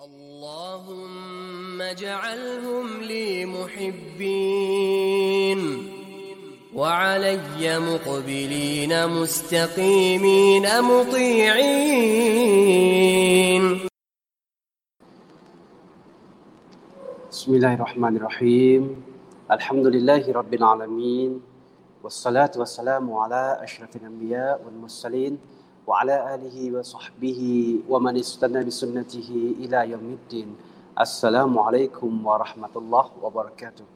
اللهم اجعلهم لي محبين. وعلي مقبلين مستقيمين مطيعين. بسم الله الرحمن الرحيم. الحمد لله رب العالمين. والصلاة والسلام على أشرف الأنبياء والمرسلين وعلى آله وصحبه ومن استنى بسنته إلى يوم الدين السلام عليكم ورحمة الله وبركاته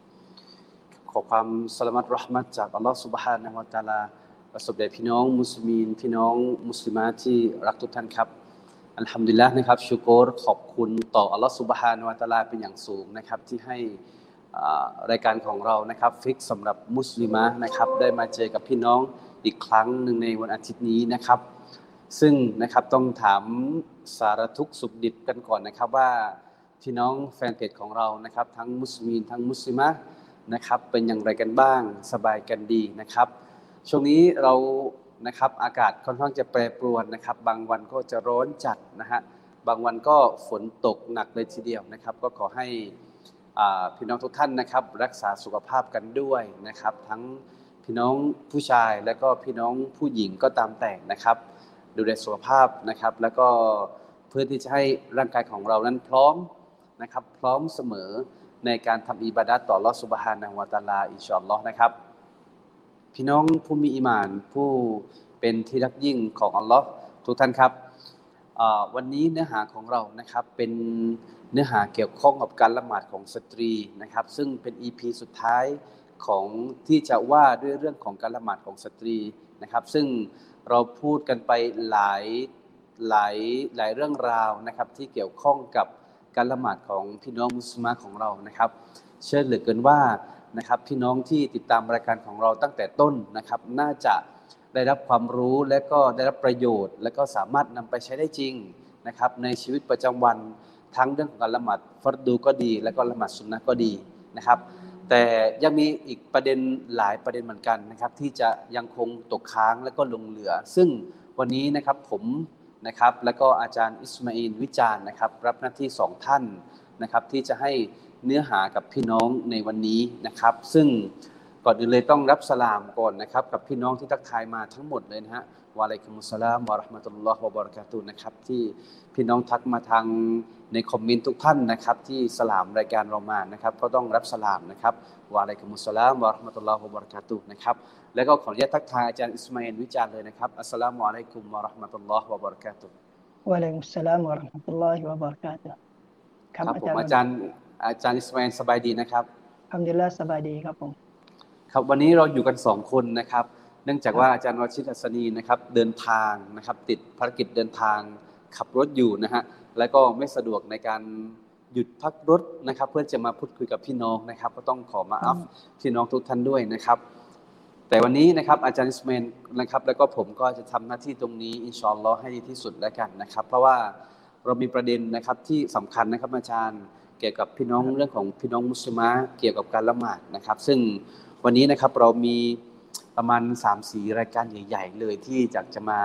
ขอความสลามัตรหมัดจากอัลลอฮฺสุบฮานะฮุวาตาลาประสบแด่พี่น้องมุสลิมพี่น้องมุสลิมาที่รักทุกท่านครับอัลฮัมดุลิลละนะครับชูโกรขอบคุณต่ออัลลอฮฺสุบฮานะฮุวาตาลาเป็นอย่างสูงนะครับที่ให้รายการของเรานะครับฟิกสำหรับมุสลิมะนะครับได้มาเจอกับพี่น้องอีกครั้งหนึ่งในวันอาทิตย์นี้นะครับ ซึ่งนะครับต้องถามสารทุกสุขดิบกันก่อนนะครับว่าพี่น้องแฟนเพจของเรานะครับ ทั้งมุสลิมทั้งมุสลิมะนะครับ เป็นอย่างไรกันบ้างสบายกันดีนะครับ ช่วงนี้เรานะครับอากาศค่อนข้างจะแปรปรวนนะครับ บางวันก็จะร้อนจัดนะฮะบางวันก็ฝนตกหนักเลยทีเดียวนะครับ ก็ขอให้พี่น้องทุกท่านนะครับ รักษาสุขภาพกันด้วยนะครับ ทั้งพี่น้องผู้ชายและก็พี่น้องผู้หญิงก็ตามแต่นะครับ ดูแลสุขภาพนะครับ แล้วก็เพื่อที่จะให้ร่างกายของเรานั้นพร้อมนะครับ พร้อมเสมอในการทำอิบาดัตต่อลอสุบฮานะฮวาตาลาอิชอัลลอฮ์นะครับ พี่น้องผู้มีอิมานผู้เป็นที่รักยิ่งของอัลลอฮ์ทุกท่านครับวันนี้เนื้อหาของเรานะครับเป็นเนื้อหาเกี่ยวข้องกับการละหมาดของสตรีนะครับ ซึ่งเป็น EP สุดท้ายของที่จะว่าด้วยเรื่องของการละหมาดของสตรีนะครับ ซึ่ง เราพูดกันไปหลายหลายหลายเรื่องราวนะครับ ที่เกี่ยวข้องกับการละหมาดของพี่น้องมุสลิมของเรานะครับ เชื่อเหลือเกินว่านะครับพี่น้องที่ติดตามรายการของเราตั้งแต่ต้นนะครับ น่าจะได้รับความรู้และก็ได้รับประโยชน์ และก็สามารถนำไปใช้ได้จริงนะครับ ในชีวิตประจำวันทั้งเรื่องของการละหมาดฟัดดูก็ดี และก็ละหมาดสุนนะก็ดีนะครับ แต่ยังมีอีกประเด็นหลายประเด็นเหมือนกันนะครับ ที่จะยังคงตกค้างและก็ลงเหลือ ซึ่งวันนี้นะครับผมนะครับและก็อาจารย์อิสมาอินวิจารณ์นะครับ รับหน้าที่สองท่านนะครับ ที่จะให้เนื้อหากับพี่น้องในวันนี้นะครับ ซึ่ง ก่อนอื่นเลยต้องรับสลามก่อนนะครับ กับพี่น้องที่ทักทายมาทั้งหมดเลยนะฮะوعليكم السلام ورحمة الله وبركاته นะครับที่พี่น้องทักมาทางใน comment ทุกท่านนะครับที่สลามรายการเรามานะครับก็ต้องรับสลามนะครับوعليكم السلام ورحمة الله وبركاته นะครับแล้วก็ขออนุญาตทักทายอาจารย์อิสมาอิลวิจารณ์เลยนะครับالسلام عليكم ورحمة الله وبركاته وعليكم السلام ورحمة الله وبركاته ครับผมอาจารย์อาจารย์อิสมาอิลสบายดีนะครับالحمد للهสบายดีครับผม ครับวันนี้เราอยู่กันสองคนนะครับ เนื่องจากว่าอาจารย์วชิตอัศนีนะครับเดินทางนะครับติดภารกิจเดินทางขับรถอยู่นะฮะและก็ไม่สะดวกในการหยุดพักรถนะครับ เพื่อจะมาพูดคุยกับพี่น้องนะครับ ก็ต้องขอมาอัพพี่น้องทุกท่านด้วยนะครับ แต่วันนี้นะครับอาจารย์สเมนนะครับ แล้วก็ผมก็จะทำหน้าที่ตรงนี้อินชอนล้อให้ดีที่สุดแล้วกันนะครับ เพราะว่าเรามีประเด็นนะครับที่สำคัญนะครับอาจารย์เกี่ยวกับพี่น้องเรื่องของพี่น้องมุสลิมเกี่ยวกับการละหมาดนะครับ ซึ่ง วันนี้นะครับเรามีประมาณ3ามสีรายการใหญ่ ๆ เลยที่อยากจะมา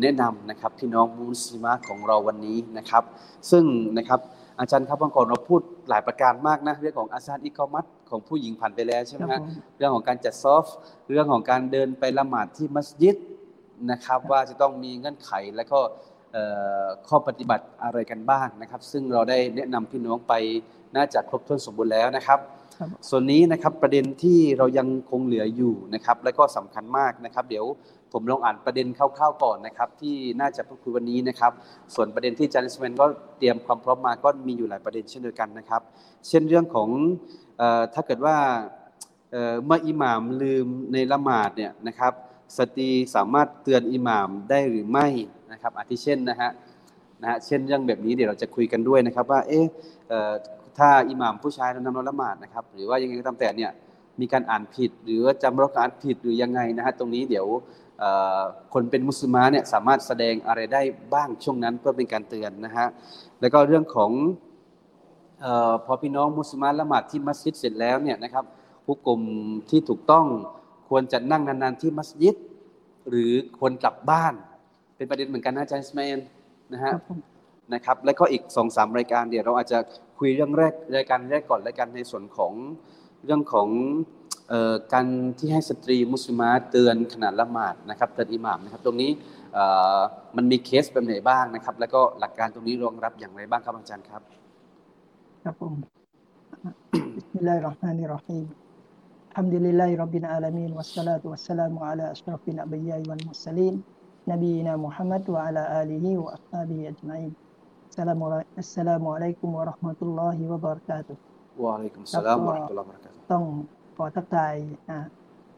แนะนำนะครับพี่น้องมุสลิมของเราวันนี้นะครับ ซึ่งนะครับอาจารย์ครับบางก่อนเราพูดหลายประการมากนะเรื่องของอาซานอิกอมัตของผู้หญิงผ่านไปแล้วใช่ไหมฮะเรื่องของการจัดซอฟเรื่องของการเดินไปละหมาดที่มัสยิดนะครับ ว่าจะต้องมีเงื่อนไขและก็ข้อปฏิบัติอะไรกันบ้างนะครับ ซึ่งเราได้แนะนำพี่น้องไปน่าจะครบถ้วนสมบูรณ์แล้วนะครับ ส่วนนี้นะครับประเด็นที่เรายังคงเหลืออยู่นะครับและก็สำคัญมากนะครับ เดี๋ยวผมลองอ่านประเด็นคร่าวๆก่อนนะครับ ที่น่าจะพูดคุยวันนี้นะครับ ส่วนประเด็นที่จันสเมนก็เตรียมความพร้อมมาก็มีอยู่หลายประเด็นเช่นเดียวกันนะครับ เช่นเรื่องของถ้าเกิดว่าเมื่ออิหม่ามลืมในละหมาดเนี่ยนะครับสตีสามารถเตือนอิหม่ามได้หรือไม่นะครับอาทิเช่นนะฮะนะฮะเช่นเรื่องแบบนี้เดี๋ยวเราจะคุยกันด้วยนะครับว่าเอ๊ะ ถ้าอิหม่ามผู้ชายนำนละหมาดนะครับ หรือว่ายังไงก็ตามแต่เนี่ยมีการอ่านผิด หรือว่าจำรักอ่านผิดหรือยังไงนะฮะตรงนี้เดี๋ยวคนเป็นมุสลิมเนี่ยสามารถแสดงอะไรได้บ้างช่วงนั้นเพื่อเป็นการเตือนนะฮะแล้วก็เรื่องของอพอพี่น้องมุสลิมละหมาดที่มัสยิดเสร็จแล้วเนี่ยนะครับผู้กลุ่มที่ถูกต้องควรจะนั่งนานๆที่มัสยิด หรือควรกลับบ้าน เป็นประเด็นเหมือนกันนะอาจารย์สมัยนะฮะ นะครับ แล้วก็อีกสองสามรายการเดี๋ยวเราอาจจะคุยเรื่องแรกรายการแรกก่อนรายการในส่วนของเรื่องของเอ่อการที่ให้สตรีมุสลิมาเตือนขณะละหมาดนะครับเตือนอิหม่ามนะครับ ตรงนี้เอ่อมันมีเคสแบบไหนบ้างนะครับ แล้วก็หลักการตรงนี้รองรับอย่างไรบ้างครับอาจารย์ครับ ครับผม بسم الله الرحمن الرحيم الحمد لله رب العالمين والصلاة والسلام على أشرف الأنبياء والمرسلين نبينا محمد وعلى آله وأصحابه أجمعين السلام علي- السلام عليكم ورحمة الله وبركاته วะอะลัยกุมสสลามวะเราะห์มะตุลลอฮ์วะบะเราะกาตุฮ์ ต้องขอทักทายอ่า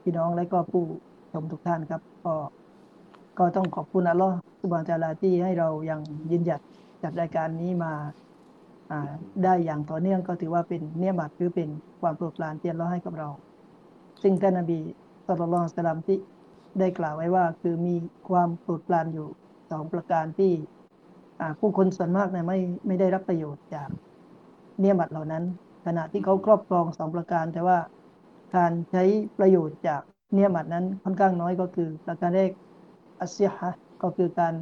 พี่น้องและก็ผู้ชมทุกท่านครับ ก็ก็ต้องขอบคุณอัลลอฮ์สุบฮานะฮูวะตะอาลาที่ให้เรายังยืนหยัดจัดรายการนี้มาอ่าได้อย่างต่อเนื่องก็ถือว่าเป็นเนียมัดหรือเป็นความโปรดปรานที่อัลลอฮ์ให้กับเรา ซึ่งท่านนบีสุลต่านละฮ์สลามที่ได้กล่าวไว้ว่า คือมีความโปรดปรานอยู่สองประการที่อ่า ผู้คนส่วนมากเนี่ยไม่ไม่ได้รับประโยชน์จากเนียมัดเหล่านั้น ขณะที่เขาครอบครองสองประการ แต่ว่าการใช้ประโยชน์จากเนียมัดนั้นค่อนข้างน้อยก็คือ ประการแรกอัสซิฮะห์ก็คือการ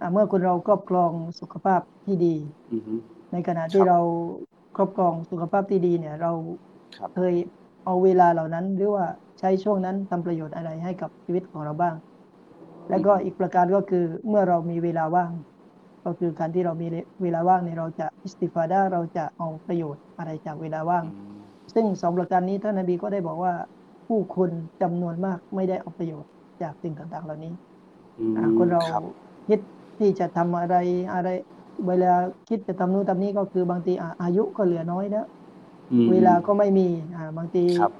อ่าเมื่อคนเราครอบครองสุขภาพที่ดีอือฮึในขณะที่ครับเราครอบครองสุขภาพที่ดีเนี่ย เราครับเคยเอาเวลาเหล่านั้น หรือว่าใช้ช่วงนั้นทำประโยชน์อะไรให้กับชีวิตของเราบ้าง แล้วก็อีกประการก็คือเมื่อเรามีเวลาว่าง ก็คือการที่เรามีเวลาว่างเนี่ยเราจะอิสติฟาดาเราจะเอาประโยชน์อะไรจากเวลาว่างอืมซึ่งสองประการนี้ท่านนบีก็ได้บอกว่าผู้คนจำนวนมากไม่ได้เอาประโยชน์จากสิ่งต่างๆ เหล่านี้อืมอ่าคนเราครับคิดที่จะทำอะไรอะไรเวลาคิดจะทำนู่นทำนี้ก็คือบางทีอ่าอายุก็เหลือน้อยแล้วอืมเวลาก็ไม่มีอ่าบางทีครับ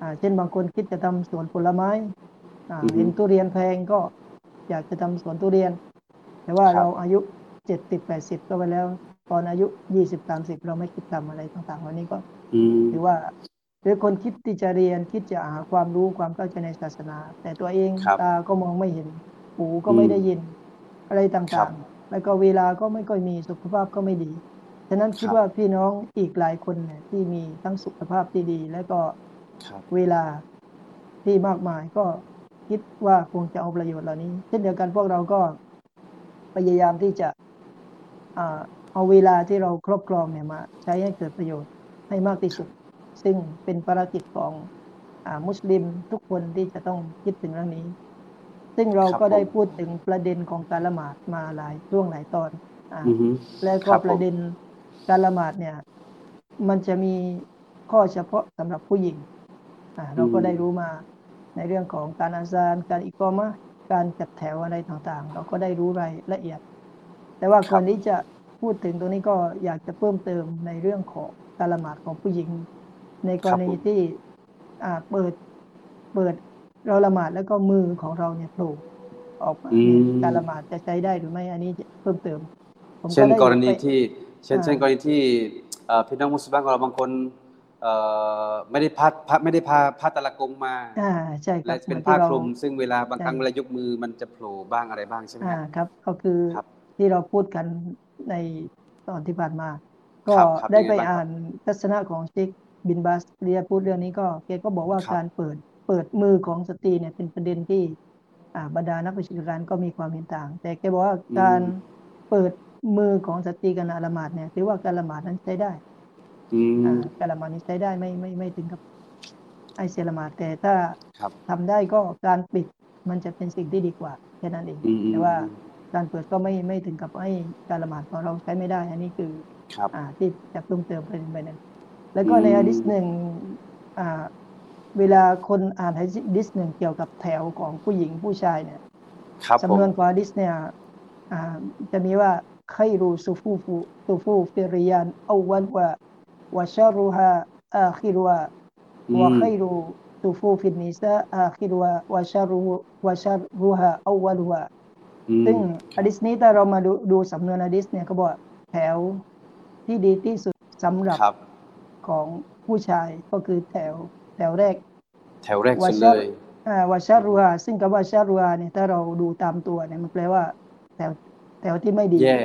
อ่าเช่นบางคนคิดจะทำสวนผลไม้อ่าอือฮึเห็นทุเรียนแพงก็อยากจะทำสวนทุเรียน แต่ว่าครับเราอายุ เจ็ดสิบแปดสิบก็ไปแล้ว ตอนอายุยี่สิบสามสิบเราไม่คิดทำอะไรต่างๆเหล่านี้ก็อืมถือว่าหรือคนคิดที่จะเรียนคิดจะหาความรู้ความเข้าใจในศาสนา แต่ตัวเองครับตาก็มองไม่เห็น หูก็ไม่อืมได้ยิน อะไรครัต่าบงๆ แล้วก็เวลาก็ไม่ค่อยมีสุขภาพก็ไม่ดีฉะนั้นคิดครับว่าพี่น้องอีกหลายคนเนี่ยที่มีทั้งสุขภาพที่ดี และก็ครับเวลาที่มากมายก็คิดว่าคงจะเอาประโยชน์เหล่านี้ เช่นเดียวกันพวกเราก็พยายามที่จะอ่า เอาเวลาที่เราครอบครองเนี่ยมาใช้ให้เกิดประโยชน์ให้มากที่สุด ซึ่งเป็นภารกิจของอามุสลิมทุกคนที่จะต้องคิดถึงเรื่องนี้ ซึ่งเราครับก็ได้ผมพูดถึงประเด็นของการละหมาดมาหลายช่วงหลายตอนอาอือฮึแล้วคก็รับผมประเด็นการละหมาดเนี่ย มันจะมีข้อเฉพาะสำหรับผู้หญิงอ่าเราก็ได้รู้มาในเรื่องของการอาซานการอิกอมะห์การจัดแถวอะไรต่างๆ เราก็ได้รู้รายละเอียด แต่ว่าครับก่อนที่จะพูดถึงตรงนี้ก็อยากจะเพิ่มเติมในเรื่องของการละหมาดของผู้หญิง ในกรณีที่อ่าเปิดเปิดเราละหมาดแล้วก็มือของเราเนี่ยโผล่ออกมาอืมการละหมาดจะใช้ได้หรือไม่อันนี้จะเพิ่มเติมผมเช่นได้กรณีไปที่เช่นอ่าเช่นกรณีที่เอ่อพี่น้องมุสลิมของเราบางคนเอ่อไม่ได้พาพาไม่ได้พาผ้าตะละกงมาอ่าใช่ครัและบเป็นหมือผ้าที่เรคลุมซึ่งเวลาบางครั้งใช่เวลายกมือมันจะโผล่บ้างอะไรบ้างใช่ไหมอ่าครับครับก็คือครับ ที่เราพูดกันในตอนที่ผ่านมา ก็ครับครับได้ยังไงไปบ้างครับอ่านทัศนะของเชคบินบาสเรียพูดเรื่องนี้ก็แกก็บอกว่าครับการเปิดเปิดมือของสตรีเนี่ยเป็นประเด็นที่อ่าบรรดานักวิชาการก็มีความเห็นต่าง แต่แกบอกว่าการเปิดมือของสตรีขณะละหมาดเนี่ยถือว่าการละหมาดนั้นใช้ได้อืมอ่าการละหมาดนี้ใช้ได้ไม่ไม่ไม่ถึงกับไอเสียละหมาดแต่ถ้าครับทำได้ก็การปิดมันจะเป็นสิ่งที่ดีกว่าแค่นั้นเองอืมอืมแต่ว่า การเปิดก็ไม่ไม่ถึงกับให้การละหมาดของเราใช้ไม่ได้ อันนี้คือครับอ่าที่จะเพิ่มเติมประเด็นไปนั้นแล้วก็ในอืมฮะดิษหนึ่งอ่าเวลาคนอ่านฮะดิษหนึ่งเกี่ยวกับแถวของผู้หญิงผู้ชายเนี่ยครับผมสำนวนของฮะดิษเนี่ยอ่าจะมีว่าไครูซูฟูฟูซูฟูฟิริยานอวันวะวะชารุฮาอาคิรวะอืมวะไครูซูฟูฟินนิซาอาคิรวะวะชารุวะชารุฮาอวันวะอืม ซึ่งอะดิษนี้ถ้าเรามาดูดูสำนวนอะดิษเนี่ยเขาบอกว่าแถวที่ดีที่สุดสำหรับครับของผู้ชายก็คือแถวแถวแรก แถวแรกสุดเลยอ่าวาชารุฮาซึ่งคำว่าชารุฮาเนี่ยถ้าเราดูตามตัวเนี่ยมันแปลว่าแถวแถวที่ไม่ดีแย่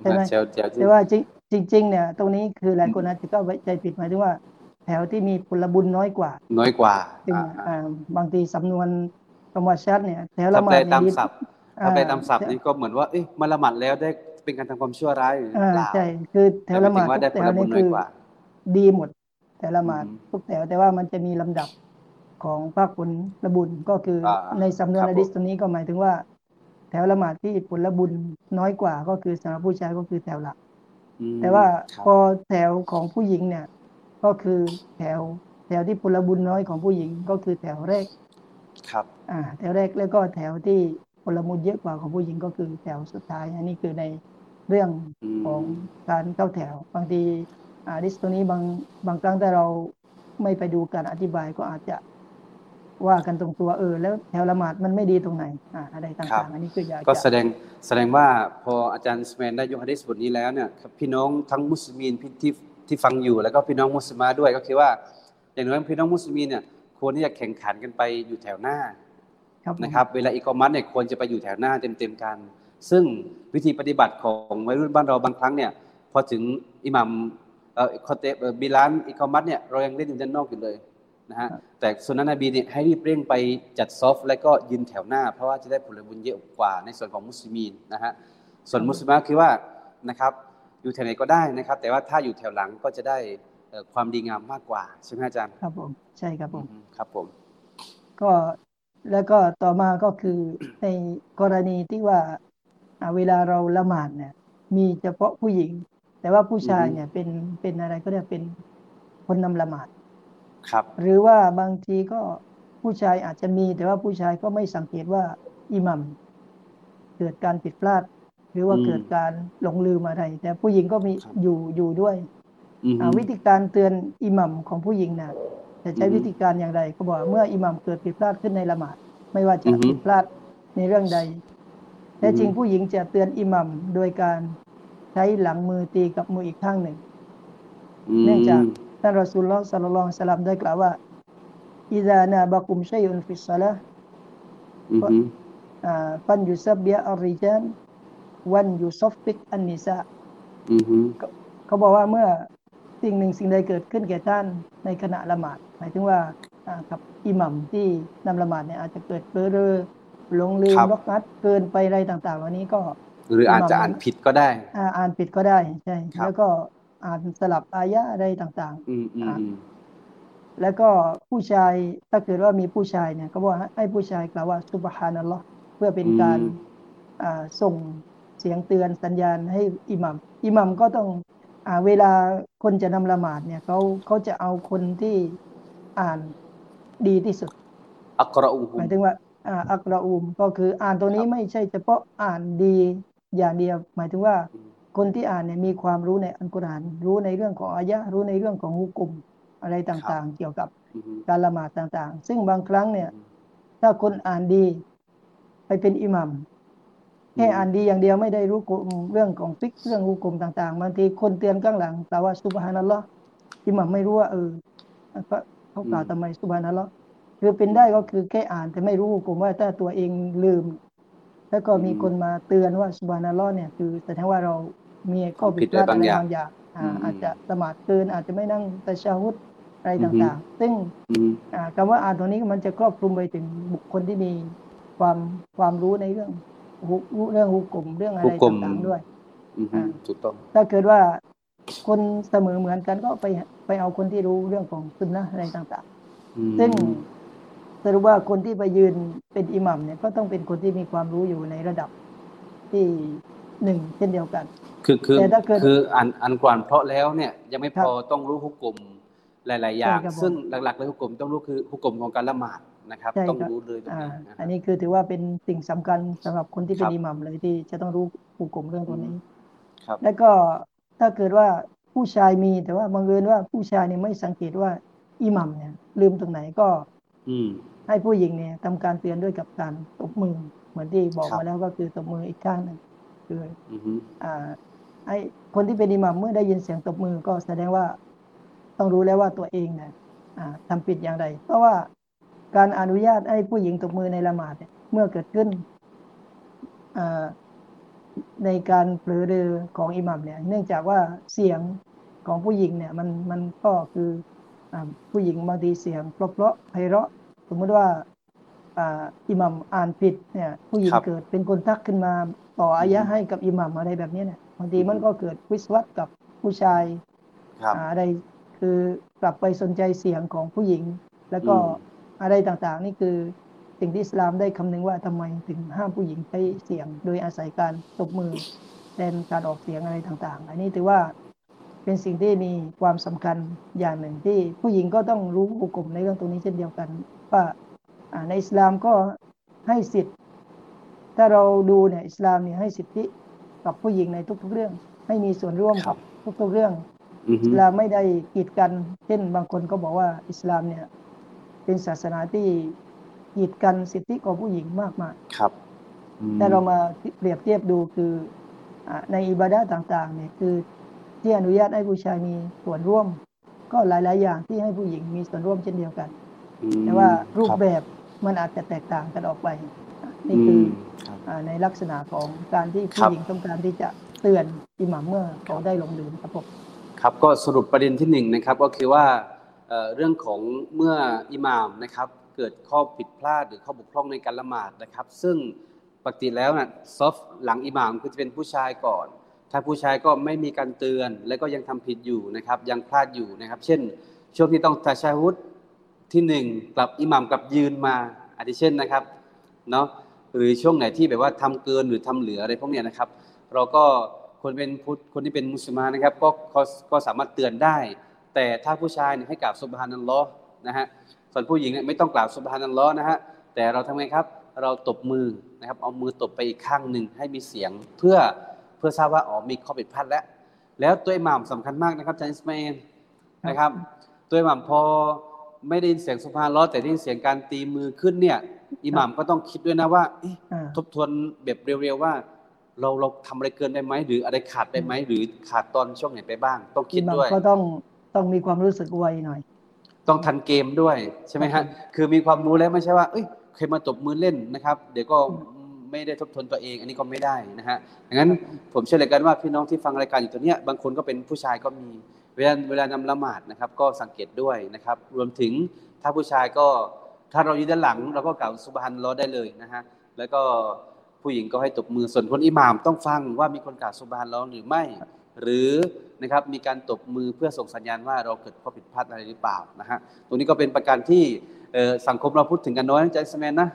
ใช่ไหมแถวแถวที่แต่ว่าจริงจริงๆเนี่ย ตรงนี้คือหลายคนอาจจะเข้าใจผิดหมายถึงว่า แถวที่มีผลบุญน้อยกว่า น้อยกว่าซึ่งอ่าอ่าบางทีสำนวนคำว่าชัดเนี่ย แถวละถ้าหมาแปลดตามเนี่ยศัพท์ ถ้าแปลตามศัพท์นี่ก็เหมือนว่าเอ๊ะมาละหมาดแล้วได้เป็นการทำความชั่วร้ายหรืออ่าเปล่าใช่คือแถวละหมาดแต่หมายถึงว่าได้ทุกแถวผลบุนี่ญน้อยคือกว่าดีหมด แต่ละหมาดอืมทุกแถวแต่ว่ามันจะมีลำดับของภาคผลละบุญก็คืออาในสำนวนครับอะดิษผมตัวนี้ก็หมายถึงว่า แถวละหมาดที่ผลบุญน้อยกว่าก็คือสำหรับผู้ชายก็คือแถวหลักอืมแต่ว่าครับพอแถวของผู้หญิงเนี่ย ก็คือแถวแถวที่ผลบุญน้อยของผู้หญิงก็คือแถวแรก ครับ อ่า แถวแรกแล้วก็แถวที่ ผลบุญเยอะกว่าของผู้หญิงก็คือแถวสุดท้าย อันนี้คือในเรื่องอืมของการเข้าแถว บางทีอ่าดิสตัวนี้บางบางครั้งถ้าเราไม่ไปดูการอธิบายก็อาจจะว่ากันตรงตัวเออ แล้วแถวละหมาดมันไม่ดีตรงไหนอ่าอะไรครัต่างบๆอันนี้คืออยากก็จะแสดงแสดงว่าพออาจารย์สแมนได้ยกฮะดิษบทนี้แล้วเนี่ยครับพี่น้องทั้งมุสลิมที่ที่ที่ฟังอยู่แล้วก็พี่น้องมุสลิมาด้วยก็คือว่า อย่างน้อยพี่น้องมุสลิมเนี่ยควรที่จะแข่งขันกันไปอยู่แถวหน้าครับผม นะครับเวลาอีกอมัสเนี่ยควรจะไปอยู่แถวหน้าเต็มๆกัน ซึ่งวิธีปฏิบัติของวัยรุ่นบ้านเราบางครั้งเนี่ยพอถึงอิหมัมเอ่อคอเตบเอ่อบิลานอีกอมัสเนี่ยเรายังเล่นอยู่ด้านนอกอยู่เลยนะฮะแต่สุนนะนบีเนี่ยให้รีบเร่งไปจัดซอฟต์และก็ยืนแถวหน้า เพราะว่าจะได้ผลบุญเยอะกว่าในส่วนของมุสลิมีนนะฮะส่วนมุสลิมะคือว่านะครับอยู่แถวไหนก็ได้นะครับ แต่ว่าถ้าอยู่แถวหลังก็จะได้เอ่อความดีงามมากกว่าใช่ไหมอาจารย์ครับผมใช่ครับผมอืมครับผม ก็ แล้วก็ต่อมาก็คือในกรณีที่ว่าอ่าเวลาเราละหมาดเนี่ยมีเฉพาะผู้หญิง แต่ว่าผู้ชายเนี่ยเป็นเป็นอะไรก็เรียกเป็นคนนำละหมาดครับ หรือว่าบางทีก็ผู้ชายอาจจะมีแต่ว่าผู้ชายก็ไม่สังเกตว่าอิหมัมเกิดการผิดพลาด หรือว่าอืมเกิดการหลงลืมอะไร แต่ผู้หญิงก็มีครับอยู่อยู่ด้วยอือฮึอ่าวิธีการเตือนอิหมัมของผู้หญิงนะ จะใช้อือฮึวิธีการอย่างไรก็บอกว่าเมื่ออิหมัมเกิดผิดพลาดขึ้นในละหมาด ไม่ว่าจะอือฮึผิดพลาดในเรื่องใดแต่อือฮึจริงผู้หญิงจะเตือนอิหมัมโดยการใช้หลังมือตีกับมืออีกข้างหนึ่งมเนื่องจากท่านรอสูลลอฮ์صلى الله عليه وسلمได้กล่าวว่าإذا نابكم شيء في الصلاةอือฮึอ่าفليسبح الرجال وليصفق النساءอือฮึเขาบอกว่าเมื่อ สิ่งหนึ่งสิ่งใดเกิดขึ้นแก่ท่านในขณะละหมาดหมายถึงว่าอ่ากับอิหม่ามที่นำละหมาดเนี่ยอาจจะเกิดเบลอเรอหลงลืมครับล็อกนัดเกินไปอะไรต่างๆวันนี้ก็หรืออาจจะอ่านผิดก็ได้อ่าอ่านผิดก็ได้ใช่ครับแล้วก็อ่านสลับอายะอะไรต่างอืมอืมอืมๆแล้วก็ผู้ชายถ้าเกิดว่ามีผู้ชายเนี่ย ก็บอกให้ให้ผู้ชายกล่าวว่าซุบฮานัลลอฮ์เพื่อเป็นการอืมอ่าส่งเสียงเตือนสัญญาณให้อิหมัมอิหมัมก็ต้องอ่า เวลาคนจะนำละหมาดเนี่ยเขาเขาจะเอาคนที่อ่านดีที่สุด อักรออูฮุหมายถึงว่าอ่าอักรออูมก็คืออ่านตัวนี้ไม่ใช่เฉพาะอ่านดีอย่างเดียว หมายถึงว่าคนที่อ่านเนี่ยมีความรู้ในอัลกุรอานรู้ในเรื่องของอายะห์รู้ในเรื่องของฮุกุมอะไรต่างๆ เกี่ยวกับอือฮึการละหมาดต่างๆ ซึ่งบางครั้งเนี่ย ถ้าคนอ่านดีไปเป็นอิหมัม แค่อ่านดีอย่างเดียวไม่ได้รู้กลุ่มเรื่องของฟิกเรื่องฮุกุมต่างๆบางทีคนเตือนข้างหลังกล่าวว่าซุบฮานัลลอฮ์อิหมัมไม่รู้ว่าเออเขาเขากล่าวทำไมซุบฮานัลลอฮ์คือเป็นได้ก็คือแค่อ่านแต่ไม่รู้ฮุกุมว่าถ้าตัวเองลืม แล้วก็มีคนมาเตือนว่าซุบฮานัลลอฮ์เนี่ย คือแสดงว่าเรามีข้อผิดพลาดอะไรบางอย่างอ่าอาจจะละหมาดเกินอาจจะไม่นั่งตะชาฮุดอะไรต่างๆ ซึ่งอืมอ่าคำว่าอ่านตรงนี้มันจะครอบคลุมไปถึงบุคคลที่มีความความรู้ในเรื่อง ฮุเรื่องฮุกกลมเรื่องอะไรฮุกกลมต่างๆด้วยอือฮึอ่าถูกต้อง ถ้าเกิดว่าคนเสมอเหมือนกันก็ไปไปเอาคนที่รู้เรื่องของสุนนะอะไรต่างอืมๆซึ่งสรุปว่าคนที่ไปยืนเป็นอิหมัมเนี่ยก็ต้องเป็นคนที่มีความรู้อยู่ในระดับที่หนึ่งเช่นเดียวกัน คือคือแต่ถ้าเกิดคืออ่านอ่านกว่านเพราะแล้วเนี่ยยังไม่ครัพบอต้องรู้ฮุกกลมหลาย ๆ อย่างใช่ครับผมซึ่งหลักๆเลยฮุกกลมต้องรู้คือฮุกกลมของการละหมาด นะครับใช่ต้องครับรู้เลยตรงอ่านี้นะคอัรับนนี้คือถือว่าเป็นสิ่งสำคัญสำหรับคนที่เป็คนรับอิหมัมเลยที่จะต้องรู้ฮุกกลมเรื่องตัวนี้ ครับ แล้วก็ถ้าเกิดว่าผู้ชายมีแต่ว่าบังเอิญว่าผู้ชายเนี่ยไม่สังเกตว่าอิหมัมเนี่ยลืมตรงไหนก็ อืมให้ผู้หญิงเนี่ยทำการเตือนด้วยกับการตบมือ เหมือนที่บอกครับมาแล้วก็คือตบมืออีกข้างหนึ่งคืออือฮึอ่าให้คนที่เป็นอิหมัมเมื่อได้ยินเสียงตบมือก็แสดงว่าต้องรู้แล้วว่าตัวเองเนี่ยอ่าทำผิดอย่างไร เพราะว่า การอนุญาตให้ผู้หญิงตบมือในละหมาดเนี่ยเมื่อเกิดขึ้นอ่าในการเผลอเรอของอิหมัมเนี่ย เนื่องจากว่าเสียงของผู้หญิงเนี่ยมันมันก็คืออ่าผู้หญิงบางทีเสียงเพราะๆไพเราะสมมติว่าอ่าอิหมัมอ่านผิดเนี่ยผู้หญิงครับเกิดเป็นคนทักขึ้นมาต่ออายะให้กับอิหมัมอะไรแบบนี้เนี่ยบางทีมันก็เกิดวิสวัตกับผู้ชายครับอะไรคือกลับไปสนใจเสียงของผู้หญิง แล้วก็ อืมอะไรต่างๆ นี่คือสิ่งที่อิสลามได้คำนึงว่าทำไมถึงห้ามผู้หญิงใช้เสียง โดยอาศัยการตบมือแทนการออกเสียงอะไรต่างๆ อันนี้ถือว่าเป็นสิ่งที่มีความสำคัญอย่างหนึ่งที่ผู้หญิงก็ต้องรู้หุกกลมในเรื่องตรงนี้เช่นเดียวกันว่าอ่าในอิสลามก็ให้สิทธิ์ ถ้าเราดูเนี่ยอิสลามเนี่ยให้สิทธิกับผู้หญิงในทุก ๆ เรื่อง ให้มีส่วนร่วมครักับบทุก ๆ เรื่องอืออิฮึสลามไม่ได้กีดกัน เช่นบางคนก็บอกว่าอิสลามเนี่ย เป็นศาสนาที่กีดกันสิทธิของผู้หญิงมากมายครับอืมถ้าเรามาเปรียบเทียบดูคืออ่าในอิบาดะห์ต่างๆเนี่ยคือที่อนุญาตให้ผู้ชายมีส่วนร่วม ก็หลาย ๆ อย่างที่ให้ผู้หญิงมีส่วนร่วมเช่นเดียวกันอืมแต่ว่ารูปคแบบมันอาจจะแตกต่างกันออกไปอะนี่อืคือมอครับอ่าในลักษณะของการที่ครัผู้บหญิงต้องการที่จะเตือนอิหมัมเมื่อเขาได้ลงดื่มครับผมครับก็สรุปประเด็นที่หนึ่งนะครับ ก็คือว่า เเรื่องของเมื่ออิหม่ามนะครับเกิดข้อผิดพลาดหรือข้อบกพร่องในการละหมาดนะครับ ซึ่งปกติแล้วนะซอฟหลังอิหม่ามคือจะเป็นผู้ชายก่อน ถ้าผู้ชายก็ไม่มีการเตือน และก็ยังทำผิดอยู่นะครับ ยังพลาดอยู่นะครับ เช่น ช่วงที่ต้องตาชาฮุดที่หนึ่งกลับอิหม่ามกลับยืนมาอาทิเช่นนะครับเนาะหรือช่วงไหนที่แบบว่าทำเกินหรือทำเหลืออะไรพวกเนี้ยนะครับ เราก็คนเป็นพุทธคนที่เป็นมุสลิมนะครับ ก็ก็ก็สามารถเตือนได้ แต่ถ้าผู้ชายเนี่ยให้กล่าวสุบฮานัลลอฮ์นะฮะส่วนผู้หญิงเนี่ยไม่ต้องกล่าวสุบฮานัลลอฮ์นะฮะแต่เราทำไงครับเราตบมือนะครับเอามือตบไปอีกข้างหนึ่งให้มีเสียงเพื่อเพื่อทราบว่าอ๋อมีข้อผิดพลาดแล้ว แล้วตัวอิหม่ามสำคัญมากนะครับอาจารย์อิสมาอิลนะครับตัวอิหม่ามพอไม่ได้ยินเสียงสุบฮานัลลอฮ์แต่ได้ยินเสียงการตีมือขึ้นเนี่ยอิหม่ามก็ต้องคิดด้วยนะว่าเอ๊ะอ่าทบทวนแบบเร็วๆว่า เราเราทำอะไรเกินไปไหมหรืออะไรขาดไปไหมหรือขาดตอนช่วงไหนไปบ้าง ต้องคิอิดหมัมด้วยก็ต้อง ต้องมีความรู้สึกไวหน่อย ต้องทันเกมด้วยใช่ไหมครัฮะบคือมีความรู้แล้วไม่ใช่ว่าเอ้ยเคยมาตบมือเล่นนะครับ เดี๋ยวก็ไม่ได้ทบทวนตัวเอง อันนี้ก็ไม่ได้นะฮะดังนั้นผมเชื่อเลยกันว่าพี่น้องที่ฟังรายการอยู่ตัวเนี้ยบางคนก็เป็นผู้ชายก็มีเวลาเวลานำละหมาดนะครับ ก็สังเกตด้วยนะครับ รวมถึงถ้าผู้ชายก็ถ้าเราอยู่ด้านหลัง เราก็กล่าวสุบฮานัลลอฮ์ได้เลยนะฮะแล้วก็ผู้หญิงก็ให้ตบมือส่วนคนอิหม่ามต้องฟังว่ามีคนกล่าวสุบฮานัลลอฮ์หรือไม่ หรือ นะครับมีการตบมือเพื่อส่งสัญญาณว่าเราเกิดข้อผิดพลาดอะไรหรือเปล่านะฮะตรงนี้ก็เป็นประการที่เอ่อสังคมเราพูดถึงกันน้อยนะอาจารย์สแมนนะ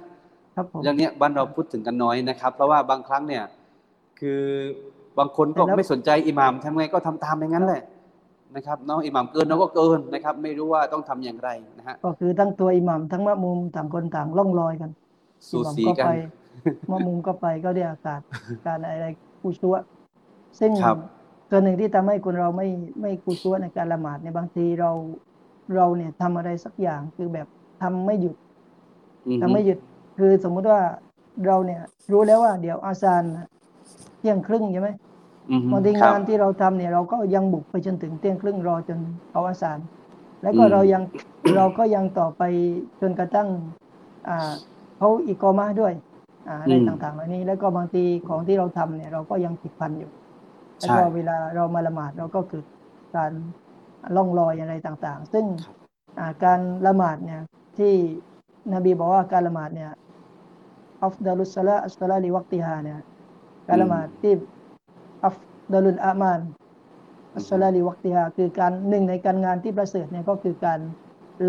ครับผมเรื่องเนี้ยบ้านเราพูดถึงกันน้อยนะครับ เพราะว่าบางครั้งเนี่ยคือบางคนก็แต่แล้วไม่สนใจอิหม่ามทำไงก็ทำตามอย่างนั้นแหละนะครับเนาะอิหม่ามเกินเราก็เกินนะครับ ไม่รู้ว่าต้องทำอย่างไรนะฮะก็คือทั้งตัวอิหมัมทั้งมะมุมต่างคนต่างล่องลอยกันสูอิหมัมสีก็กันไปมะมุมก็ไปก็ได้อากาศการอะไรกูชัวซึ่งครับ ตัวหนึ่งที่ทำให้คนเราไม่ไม่กูชัวในการละหมาดในยบางทีเราเราเนี่ยทำอะไรสักอย่างคือแบบทำไม่หยุดอือฮึทำไม่หยุด คือสมมุติว่าเราเนี่ย รู้แล้วว่า เดี๋ยวอาซานเที่ยงครึ่งใช่ไหมอือฮึบางทีครับงานที่เราทำเนี่ย เราก็ยังบุกไปจนถึงเที่ยงครึ่งรอจนเขาอาสานแล้วก็อืมเรายังเราก็ยังต่อไปจนกระทั่ง อ่าเขาอีกอมาด้วย อ่าอะไรต่างๆเหล่านี้ แล้วก็บางทีของที่เราทำเนี่ย เราก็ยังติดพันอยู่ แล้วใช่ก็เวลาเรามาละหมาดเราก็เกิดการล่องลอยอะไรต่างๆ ซึ่งครับอ่าการละหมาดเนี่ยที่นบีบอกว่าการละหมาดเนี่ยอัฟดาลุสซาลาอัสซาลาลิวักติฮาเนี่ยการละหมาดที่อัฟดาลุลอามานอัสซาลาลิวักติฮาคือการหนึ่งในการงานที่ประเสริฐเนี่ยก็คือการ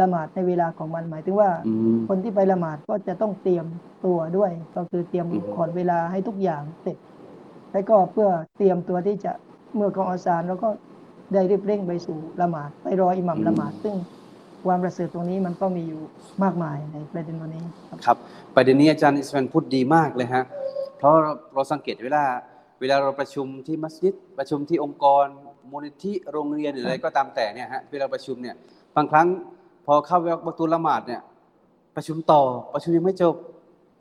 ละหมาดในเวลาของมันหมายถึงว่าอืมคนที่ไปละหมาดก็จะต้องเตรียมตัวด้วย ก็คือเตรียมอือฮึก่อนเวลาให้ทุกอย่างเสร็จ แล้วก็เพื่อเตรียมตัวที่จะเมื่อกองอาซานแล้วก็ได้รีบเร่งไปสู่ละหมาดไปรออิหมัมละหมาดซึ่งความประเสริฐตรงนี้มันก็มีอยู่มากมายในประเด็นวันนี้ครับครับประเด็นนี้อาจารย์อิสมานพูดดีมากเลยฮะเพราะเราเราสังเกตเวลาเวลาเราประชุมที่มัสยิดประชุมที่องค์กรมูลนิธิโรงเรียนหรืออะไรก็ตามแต่เนี่ยฮะเวลาประชุมเนี่ยบางครั้งพอเข้าวัตูละหมาดเนี่ยประชุมต่อประชุมยังไม่จบ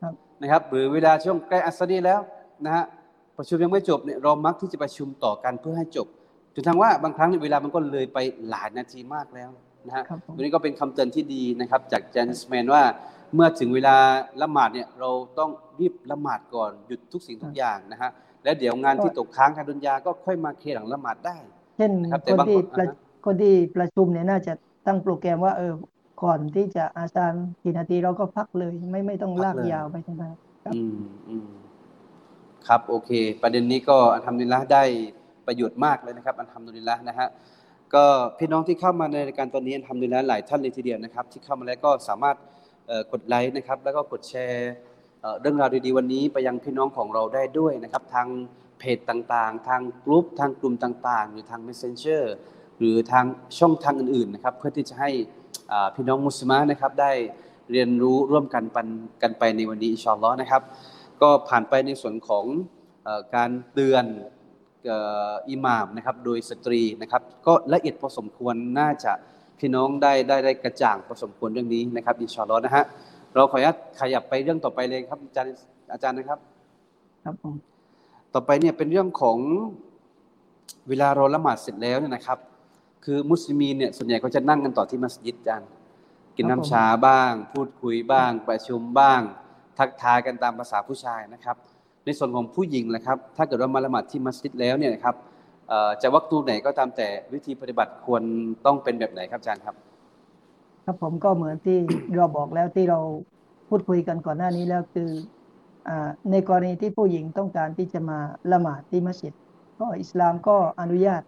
ครับนะครับหรือเวลาช่วงใกล้อัสดีแล้วนะฮะ ประชุมยังไม่จบเนี่ยเรามักที่จะประชุมต่อกันเพื่อให้จบจนทางว่าบางครั้งเนี่ยเวลามันก็เลยไปหลายนาทีมากแล้วนะฮะครับผมตรงนี้ก็เป็นคำเตือนที่ดีนะครับ จากเจนส์แมนว่าเมื่อถึงเวลาละหมาดเนี่ยเราต้องรีบละหมาดก่อนหยุดทุกสิ่งทุกอย่างนะฮะและเดี๋ยวงานที่ตกค้างทางดุนยาก็ค่อยมาเคลียร์หลังละหมาดได้ เช่นนะครับแต่คนบางที่คนประอ่าฮะคนที่ประชุมเนี่ยน่าจะตั้งโปรแกรมว่าเออก่อนที่จะอาซานกี่นาทีเราก็พักเลย ไม่ไม่ต้องพักลากเลยยาวไปใช่ไหมครับอืมอืม ครับโอเค ประเด็นนี้ก็อันทำดุลิลละได้ประโยชน์มากเลยนะครับ อันทำดุลิลละนะฮะก็พี่น้องที่เข้ามาในรายการตอนนี้อันทำดุลิลละหลายท่านเลยทีเดียวนะครับ ที่เข้ามาแล้วก็สามารถกดไลค์นะครับ แล้วก็กดแชร์เรื่องราวดีๆวันนี้ไปยังพี่น้องของเราได้ด้วยนะครับ ทางเพจต่างๆ ทางกลุ่มทางกลุ่มต่างๆ หรือทาง Messenger หรือทางช่องทางอื่นๆนะครับ เพื่อที่จะให้พี่น้องมุสลิมนะครับได้เรียนรู้ร่วมกันปันกันไปในวันนี้อินชาอัลลอฮ์นะครับ ก็ผ่านไปในส่วนของการเตือนอิหม่ามนะครับโดยสตรีนะครับ ก็ละเอียดพอสมควรน่าจะพี่น้องได้ได้ได้กระจ่างพอสมควรเรื่องนี้นะครับอินชาอัลลอฮ์นะฮะเราขออนุญาตขยับไปเรื่องต่อไปเลยครับอาจารย์อาจารย์นะครับ ครับผมต่อไปเนี่ยเป็นเรื่องของเวลาเราละหมาดเสร็จแล้วเนี่ยนะครับ คือมุสลิมีเนี่ยส่วนใหญ่ก็จะนั่งกันต่อที่มัสยิดอาจารย์กินน้ำชาบ้าง พูดคุยบ้าง ประชุมบ้าง ทักทายกันตามภาษาผู้ชายนะครับ ในส่วนของผู้หญิงนะครับ ถ้าเกิดว่ามาละหมาดที่มัสยิดแล้วเนี่ยนะครับจะวักตูไหนก็ตามแต่วิธีปฏิบัติควรต้องเป็นแบบไหนครับอาจารย์ครับ ครับผมก็เหมือนที่เราบอกแล้วที่เราพูดคุยกันก่อนหน้านี้แล้วคือในกรณีที่ผู้หญิงต้องการที่จะมาละหมาดที่มัสยิดก็อิสลามก็อนุญาต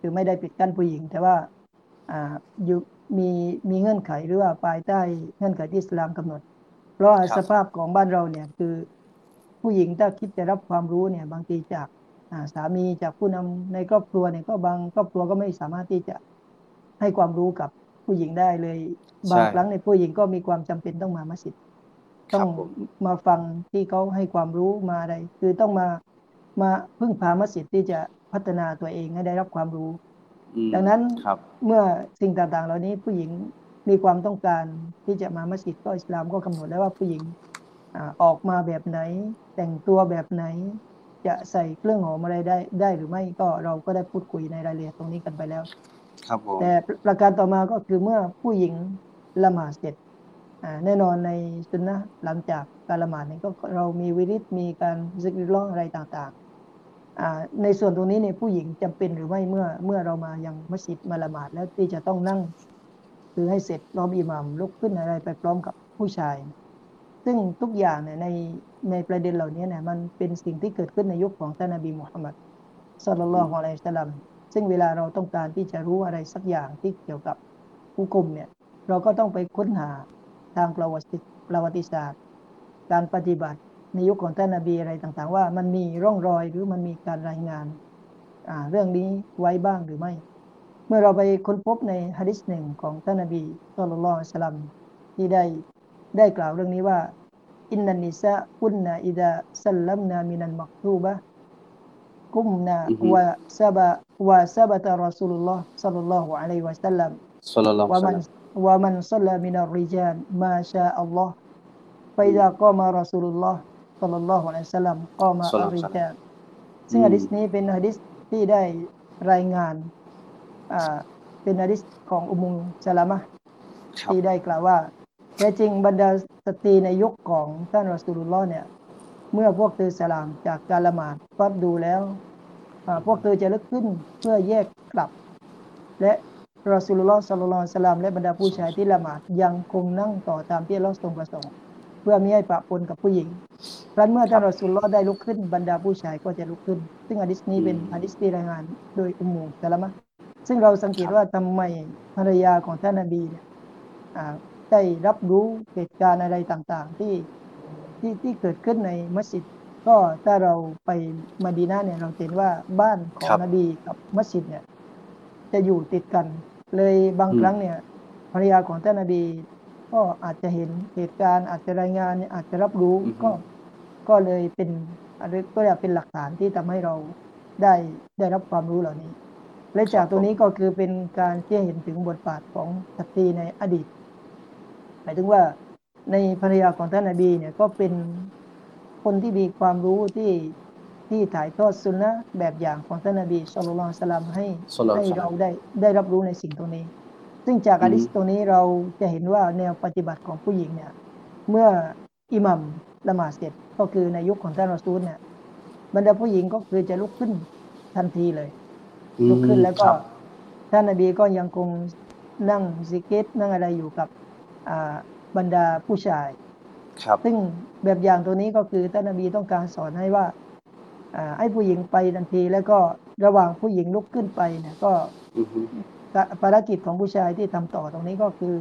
คือไม่ได้ปิดกั้นผู้หญิง แต่ว่าอยู่มีมีเงื่อนไขหรือว่าภายใต้เงื่อนไขที่อิสลามกำหนด เพราะสภาพของบ้านเราเนี่ยคือผู้หญิงถ้าคิดจะรับความรู้เนี่ยบางทีจากสามีจากผู้นำในครอบครัวเนี่ยก็บางครอบครัวก็ไม่สามารถที่จะให้ความรู้กับผู้หญิงได้เลย บางครั้งในผู้หญิงก็มีความจำเป็นต้องมามัสยิดต้องมาฟังที่เขาให้ความรู้มาอะไรคือต้องมามาพึ่งพามัสยิดที่จะพัฒนาตัวเองให้ได้รับความรู้ ดังนั้นเมื่อสิ่งต่างๆ เหล่านี้ผู้หญิง มีความต้องการที่จะมามัสยิดก็อิสลามก็กำหนดแล้วว่าผู้หญิงออกมาแบบไหน แต่งตัวแบบไหน จะใส่เครื่องหอมอะไรได้ได้หรือไม่ก็เราก็ได้พูดคุยในรายละเอียดตรงนี้กันไปแล้ว ครับแต่ประการต่อมาก็คือเมื่อผู้หญิงละหมาดเสร็จแน่นอนในสุนนะหลังจากการละหมาดนี่ก็เรามีวิริตมีการซิกริล้ออะไรต่างๆในส่วนตรงนี้เนี่ยผู้หญิงจำเป็นหรือไม่เมื่อเมื่อเรามายังมัสยิดมาละหมาดแล้วที่จะต้องนั่ง คือให้เสร็จรอมอิหมัมลุกขึ้นอะไรไปพร้อมกับผู้ชาย ซึ่งทุกอย่างเนี่ยในในประเด็นเหล่านี้เนี่ยมันเป็นสิ่งที่เกิดขึ้นในยุคของท่านนบีมุฮัมมัดสุลลัลลอฮุอะลัยฮิสลามซึ่งเวลาเราต้องการที่จะรู้อะไรสักอย่างที่เกี่ยวกับผู้คุมเนี่ยเราก็ต้องไปค้นหาทางประวัติประวัติศาสตร์ การปฏิบัติในยุคของท่านนบีอะไรต่างๆ ว่ามันมีร่องรอยหรือมันมีการรายงานเรื่องนี้ไว้บ้างหรือไม่ เมื่อเราไปค้นพบในฮะดิษหนึ่งของท่านนบีสุลต่านสลัมที่ได้ได้กล่าวเรื่องนี้ว่า อินนันนิซะอุนนาอิดะสัลลัมนามินันมักทูบะกุมนาวะซาบะวะซาบะตะรอสุลลอฮ์สัลลัลลอฮุอะลัยวะสัลลัมวะมันวะมันสัลลัมินัรริจานมาชาอัลลอฮ์ فإذاقام อมารอสุลลอฮ์สัลลัลลอฮุอะลัยฮิวะสัลลัมกอมาริจาลซึ่งฮะดิษนี้เป็นฮะดิษที่ได้รายงาน เป็นฮะดิษของอุมุงซาลามะที่ได้กล่าวว่าแท้จริงบรรดาสตรีในยุคของท่านรอสูลุลลอฮ์เนี่ย เมื่อพวกเธอสลามจากการละหมาดฟัดดูแล้วพวกเธอจะลุกขึ้นเพื่อแยกกลับ และรอสุลลอฮ์สัลลัลลอฮุสลามและบรรดาผู้ชายที่ละหมาดยังคงนั่งต่อตามที่เราทรงประสงค์เพื่อไม่ให้ปะปนกับผู้หญิงครั้นเมื่อท่านรอสุลลอฮ์ได้ลุกขึ้นบรรดาผู้ชายก็จะลุกขึ้น ซึ่งอะดิษนี้เป็นอะดิษที่รายงานโดยอุมมูสลามะ ซึ่งเราสังเกตว่าทำไมภรรยาของท่านนบีเนี่ยได้รับรู้เหตุการณ์อะไรต่างๆ ที่ที่ที่เกิดขึ้นในมัสยิดก็ถ้าเราไปมาดีนาเนี่ยเราเห็นว่าบ้านของนบีกับมัสยิดเนี่ย จะอยู่ติดกัน เลยบางครั้งเนี่ยภรรยาของท่านนบี ก็อาจจะเห็นเหตุการณ์ อาจจะรายงานอาจจะรับรู้ก็ก็เลยเป็นอะไรก็อยากเป็นหลักฐานที่ทำให้เราได้ได้รับความรู้เหล่านี้ และจากตรงนี้ก็คือเป็นการเชี่เห็นถึงบทบาทของสตรีในอดีต หมายถึงว่าในภรรยาของท่านนบีเนี่ยก็เป็นคนที่มีความรู้ที่ที่ถ่ายทอดสุนนะแบบอย่างของท่านนบีสุลต่านสลัมให้ให้เราได้ได้รับรู้ในสิ่งตรงนี้ ซึ่งจากอะดิษตรงนี้เราจะเห็นว่าแนวปฏิบัติของผู้หญิงเนี่ยเมื่ออิหมัมละหมาดเสร็จก็คือในยุคของท่านรอซูลเนี่ยบรรดาผู้หญิงก็คือจะลุกขึ้นทันทีเลย ลุกขึ้นแล้วก็ท่านนบีก็ยังคงนั่งซิกเกตนั่งอะไรอยู่กับบรรดาผู้ชายครับซึ่งแบบอย่างตัวนี้ก็คือท่านนบีต้องการสอนให้ว่าอ่าให้ผู้หญิงไปทันที แล้วก็ระหว่างผู้หญิงลุกขึ้นไปเนี่ยก็อือฮึภารกิจของผู้ชายที่ทำต่อตรงนี้ก็คือ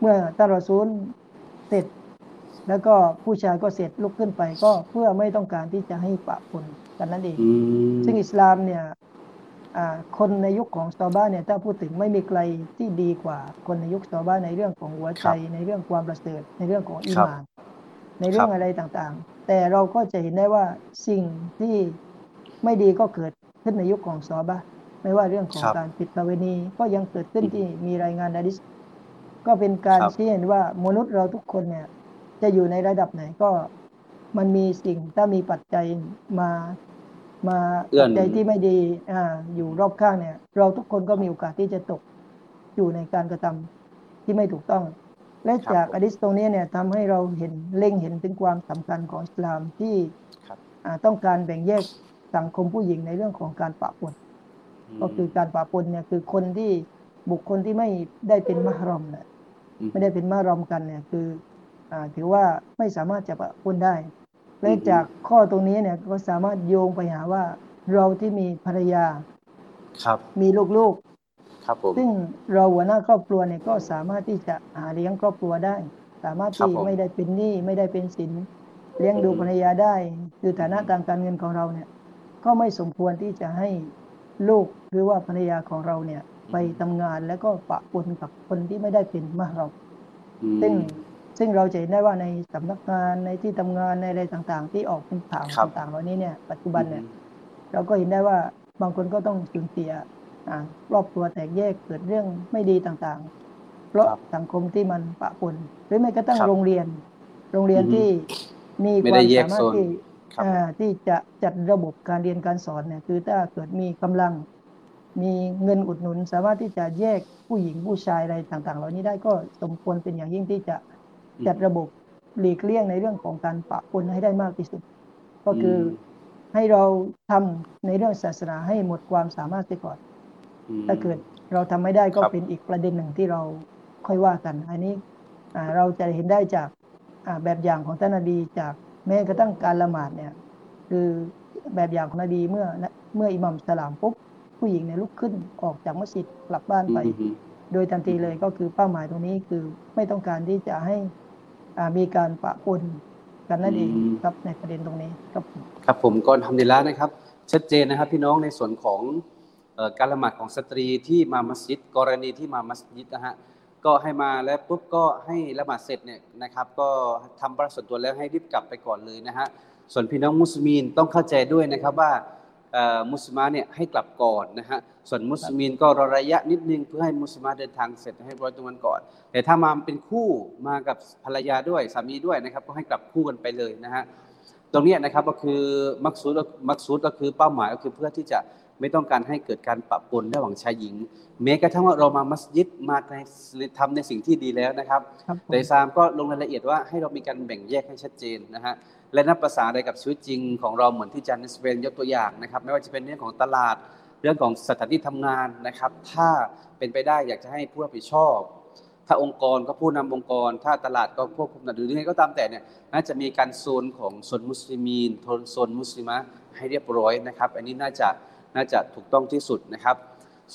เมื่อตารอซูลเสร็จ แล้วก็ผู้ชายก็เสร็จลุกขึ้นไป ก็เพื่อไม่ต้องการที่จะให้ปะปนกันนั่นเองอืมซึ่งอิสลามเนี่ยอ่า คนในยุคของซอบ้าเนี่ยถ้าพูดถึงไม่มีใครที่ดีกว่า คนในยุคซอบ้าในเรื่องของหัวใจ ในเรื่องความประเสริฐในเรื่องของอีหมาน ในเรื่องอะไรต่างๆ แต่เราก็จะเห็นได้ว่าสิ่งที่ไม่ดีก็เกิดขึ้นในยุคของซอบ้าไม่ว่าเรื่องของการผิดประเวณีก็ยังเกิดขึ้นที่มีรายงานอะดิษก็เป็นการชี้เห็นว่ามนุษย์เราทุกคนเนี่ยจะอยู่ในระดับไหนก็มันมีสิ่งถ้ามีปัจจัยมา มาเอื้อปันจจัยที่ไม่ดีอ่าอยู่รอบข้างเนี่ย เราทุกคนก็มีโอกาสที่จะตกอยู่ในการกระทำที่ไม่ถูกต้อง และจากอะดิษตรงนี้เนี่ยทำให้เราเห็นเล็งเห็นถึงความสำคัญของอิสลามที่ครับอ่าต้องการแบ่งแยกสังคมผู้หญิงในเรื่องของการปะปนก็คือการปะปนเนี่ยคือคนที่บุคคลที่ไม่ได้เป็นมหรอมเนี่ยอืมไม่ได้เป็นมหรอมกันเนี่ยคืออ่าถือว่าไม่สามารถจะปะปนได้ และอืมจากข้อตรงนี้เนี่ยก็สามารถโยงไปหาว่าเราที่มีภรรยา ครับ มีลูกครับผมๆซึ่งเราหัวหน้าครอบครัวเนี่ยก็สามารถที่จะหาเลี้ยงครอบครัวได้ สามารถครับที่ผมไม่ได้เป็นหนี้ไม่ได้เป็นสิน เลี้ยงดูอืมภรรยาได้ คือฐานะทางการเงินของเราเนี่ย ก็ไม่สมควรที่จะให้ลูกหรือว่าภรรยาของเราเนี่ย ไปทำงานแล้วก็ปะปนกับคนที่ไม่ได้เป็นมหรอมอืมซึ่ง ซึ่งเราจะเห็นได้ว่าในสำนักงานในที่ทำงานในอะไรต่างๆ ที่ออกเป็นข่าวครับต่างๆเหล่านี้เนี่ยปัจจุบันเนี่ยเราก็เห็นได้ว่าบางคนก็ต้องสูญเสียอ่าครอบครัวแตกแยกเกิดเรื่องไม่ดีต่างๆ เพราะครับสังคมที่มันปะปนหรือแม้กระทั่งครับโรงเรียน โรงเรียนอือฮึที่มีไม่ควาได้มแยกสามารถโซนที่ครับอ่าที่จะจัดระบบการเรียนการสอนเนี่ยคือถ้าเกิดมีกำลัง มีเงินอุดหนุน สามารถที่จะแยกผู้หญิงผู้ชายอะไรต่างๆ เหล่านี้ได้ก็สมควรเป็นอย่างยิ่งที่จะ จัดระบบหลีกเลี่ยงในเรื่องของการปะปนให้ได้มากที่สุด ก็คืออมให้เราทำในเรื่องศาสนาให้หมดความสามารถไปก่อนอืมถ้าเกิดเราทำไม่ได้ก็ครับเป็นอีกประเด็นหนึ่งที่เราค่อยว่ากัน อันนี้อ่าเราจะเห็นได้จากอ่าแบบอย่างของท่านนบีจากแม้กระทั่งการละหมาดเนี่ยคือแบบอย่างของนบีเมื่อเมื่ออิหมัมสลามปุ๊บผู้หญิงเนี่ยลุกขึ้นออกจากมัสยิดกลับบ้านไปอืมโดยทันทีเลยก็คือเป้าหมายตรงนี้คือไม่ต้องการที่จะให้อ่า มีการปะปนกันนั่นเองอืมครับในประเด็นตรงนี้ครับผมครับผมก็ทำดีแล้วนะครับ ชัดเจนนะครับพี่น้องในส่วนของเอ่อการละหมาดของสตรีที่มามัสยิด กรณีที่มามัสยิดนะฮะก็ให้มาแล้วปุ๊บก็ให้ละหมาดเสร็จเนี่ยนะครับ ก็ทำประส่วนตัวแล้วให้รีบกลับไปก่อนเลยนะฮะส่วนพี่น้องมุสลิมต้องเข้าใจด้วยนะครับว่าเอ่อ มุสลิมาเนี่ยให้กลับก่อนนะฮะส่วนมุสลิมก็รอระยะนิดนึงเพื่อให้มุสลิมาเดินทางเสร็จให้เรียบร้อยตรงนั้นก่อน แต่ถ้ามาเป็นคู่มากับภรรยาด้วยสามีด้วยนะครับก็ให้กลับคู่กันไปเลยนะฮะตรงเนี้ยนะครับก็คือมักซูดมักซูดก็คือเป้าหมายก็คือเพื่อที่จะไม่ต้องการให้เกิดการปะปนระหว่างชายหญิงแม้กระทั่งว่าเรามามัสยิดมาในทำในสิ่งที่ดีแล้วนะครับครับผมแต่อิสลามก็ลงรายละเอียดว่าให้เรามีการแบ่งแยกให้ชัดเจนนะฮะ และนับภาษาใดกับชีวิตจริงของเราเหมือนที่อาจารย์นิสเวนยกตัวอย่างนะครับ ไม่ว่าจะเป็นเรื่องของตลาดเรื่องของสถานที่ทำงานนะครับ ถ้าเป็นไปได้อยากจะให้ผู้รับผิดชอบ ถ้าองค์กรก็ผู้นำองค์กร ถ้าตลาดก็ควบคุมหรือยังไงก็ตามแต่เนี่ยน่าจะมีการโซนของโซนมุสลิมีนโซนมุสลิมะให้เรียบร้อยนะครับ อันนี้น่าจะน่าจะถูกต้องที่สุดนะครับ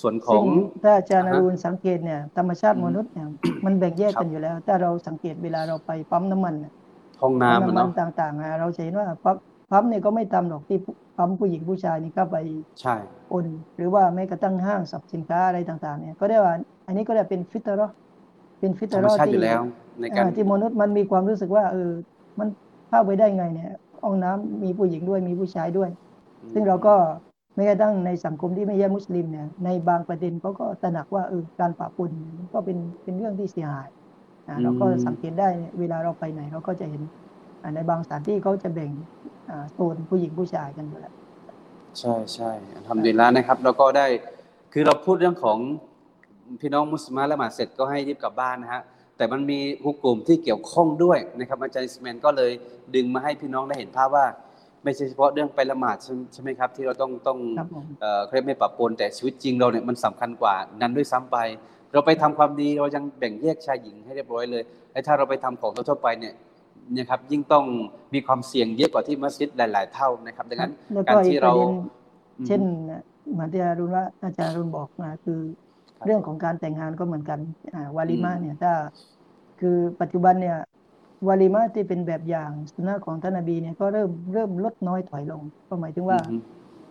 ส่วนขอซึ่งงถ้าอาจารย์ออ่าฮะรุณสังเกตเนี่ยธรรมชาติมนุษย์เนี่ยมันแบ่งแยกครับกันอยู่แล้วถ้าเราสังเกตเวลาเราไปปั๊มน้ำมันเนี่ย ห้องปั๊มน้ำอะน้ำมันเนาะต่างๆอะเราจะเห็นว่าปั๊มปั๊มเนี่ยก็ไม่ตามหรอกที่ปั๊มผู้หญิงผู้ชายนี่เข้าไปใช่โอนหรือว่าแม้กระทั่งห้างสรรพสินค้าอะไรต่างๆเนี่ยก็ได้ว่า อันนี้ก็ได้เป็นฟิตรอเป็นฟิตธรรรมอชาติอที่ยู่แล้วในการอ่าที่มนุษย์มันมีความรู้สึกว่าเออมันเข้าไปได้ไงเนี่ยห้องน้ำมีผู้หญิงด้วยมีผู้ชายด้วย ซึ่งเราก็ไม่กระทั่งในสังคมที่ไม่ใช่มุสลิมเนี่ยในบางประเด็นเขาก็ตระหนักว่าเออการปะปนมันก็เป็นเป็นเรื่องที่เสียหาย อ่าอืมเราก็สังเกตได้เนี่ยเวลาเราไปไหนเราก็จะเห็นอ่าในบางสถานที่เขาจะแบ่งอ่าโซนผู้หญิงผู้ชายกันอยู่แล้วใช่ใช่ทำดีแล้วนะครับ แล้วก็ได้คือเราพูดเรื่องของพี่น้องมุสลิมละหมาดเสร็จก็ให้รีบกลับบ้านนะฮะแต่มันมีฮุกกลุ่มที่เกี่ยวข้องด้วยนะครับอาจารย์อิสแมนก็เลยดึงมาให้พี่น้องได้เห็นภาพว่า ไม่ใช่เฉพาะเรื่องไปละหมาดใช่ใช่ไหมครับ ที่เราต้องต้องครับผมเอ่อเขาเรียกไม่ปรับปนแต่ชีวิตจริงเราเนี่ยมันสำคัญกว่านั้นด้วยซ้ำไป เราไปทำความดีเรายังแบ่งแยกชายหญิงให้เรียบร้อยเลยและถ้าเราไปทำของทั่วๆไปเนี่ยเนี่ยครับยิ่งต้องมีความเสี่ยงเยอะกว่าที่มัสยิดหลาย ๆ เท่านะครับดังนั้นแล้วกาก็รอีที่กปเราระเด็นอืมเช่นเหมือนที่อารุณว่าอาจารย์อรุณบอกนะคือครับเรื่องของการแต่งงานก็เหมือนกันอ่าวาลิมาอืมเนี่ยถ้าคือปัจจุบันเนี่ยวาลิมาที่เป็นแบบอย่างสุนนะของท่านนบีเนี่ยก็เริ่มเริ่มลดน้อยถอยลงก็หมายถึงว่าอือฮึ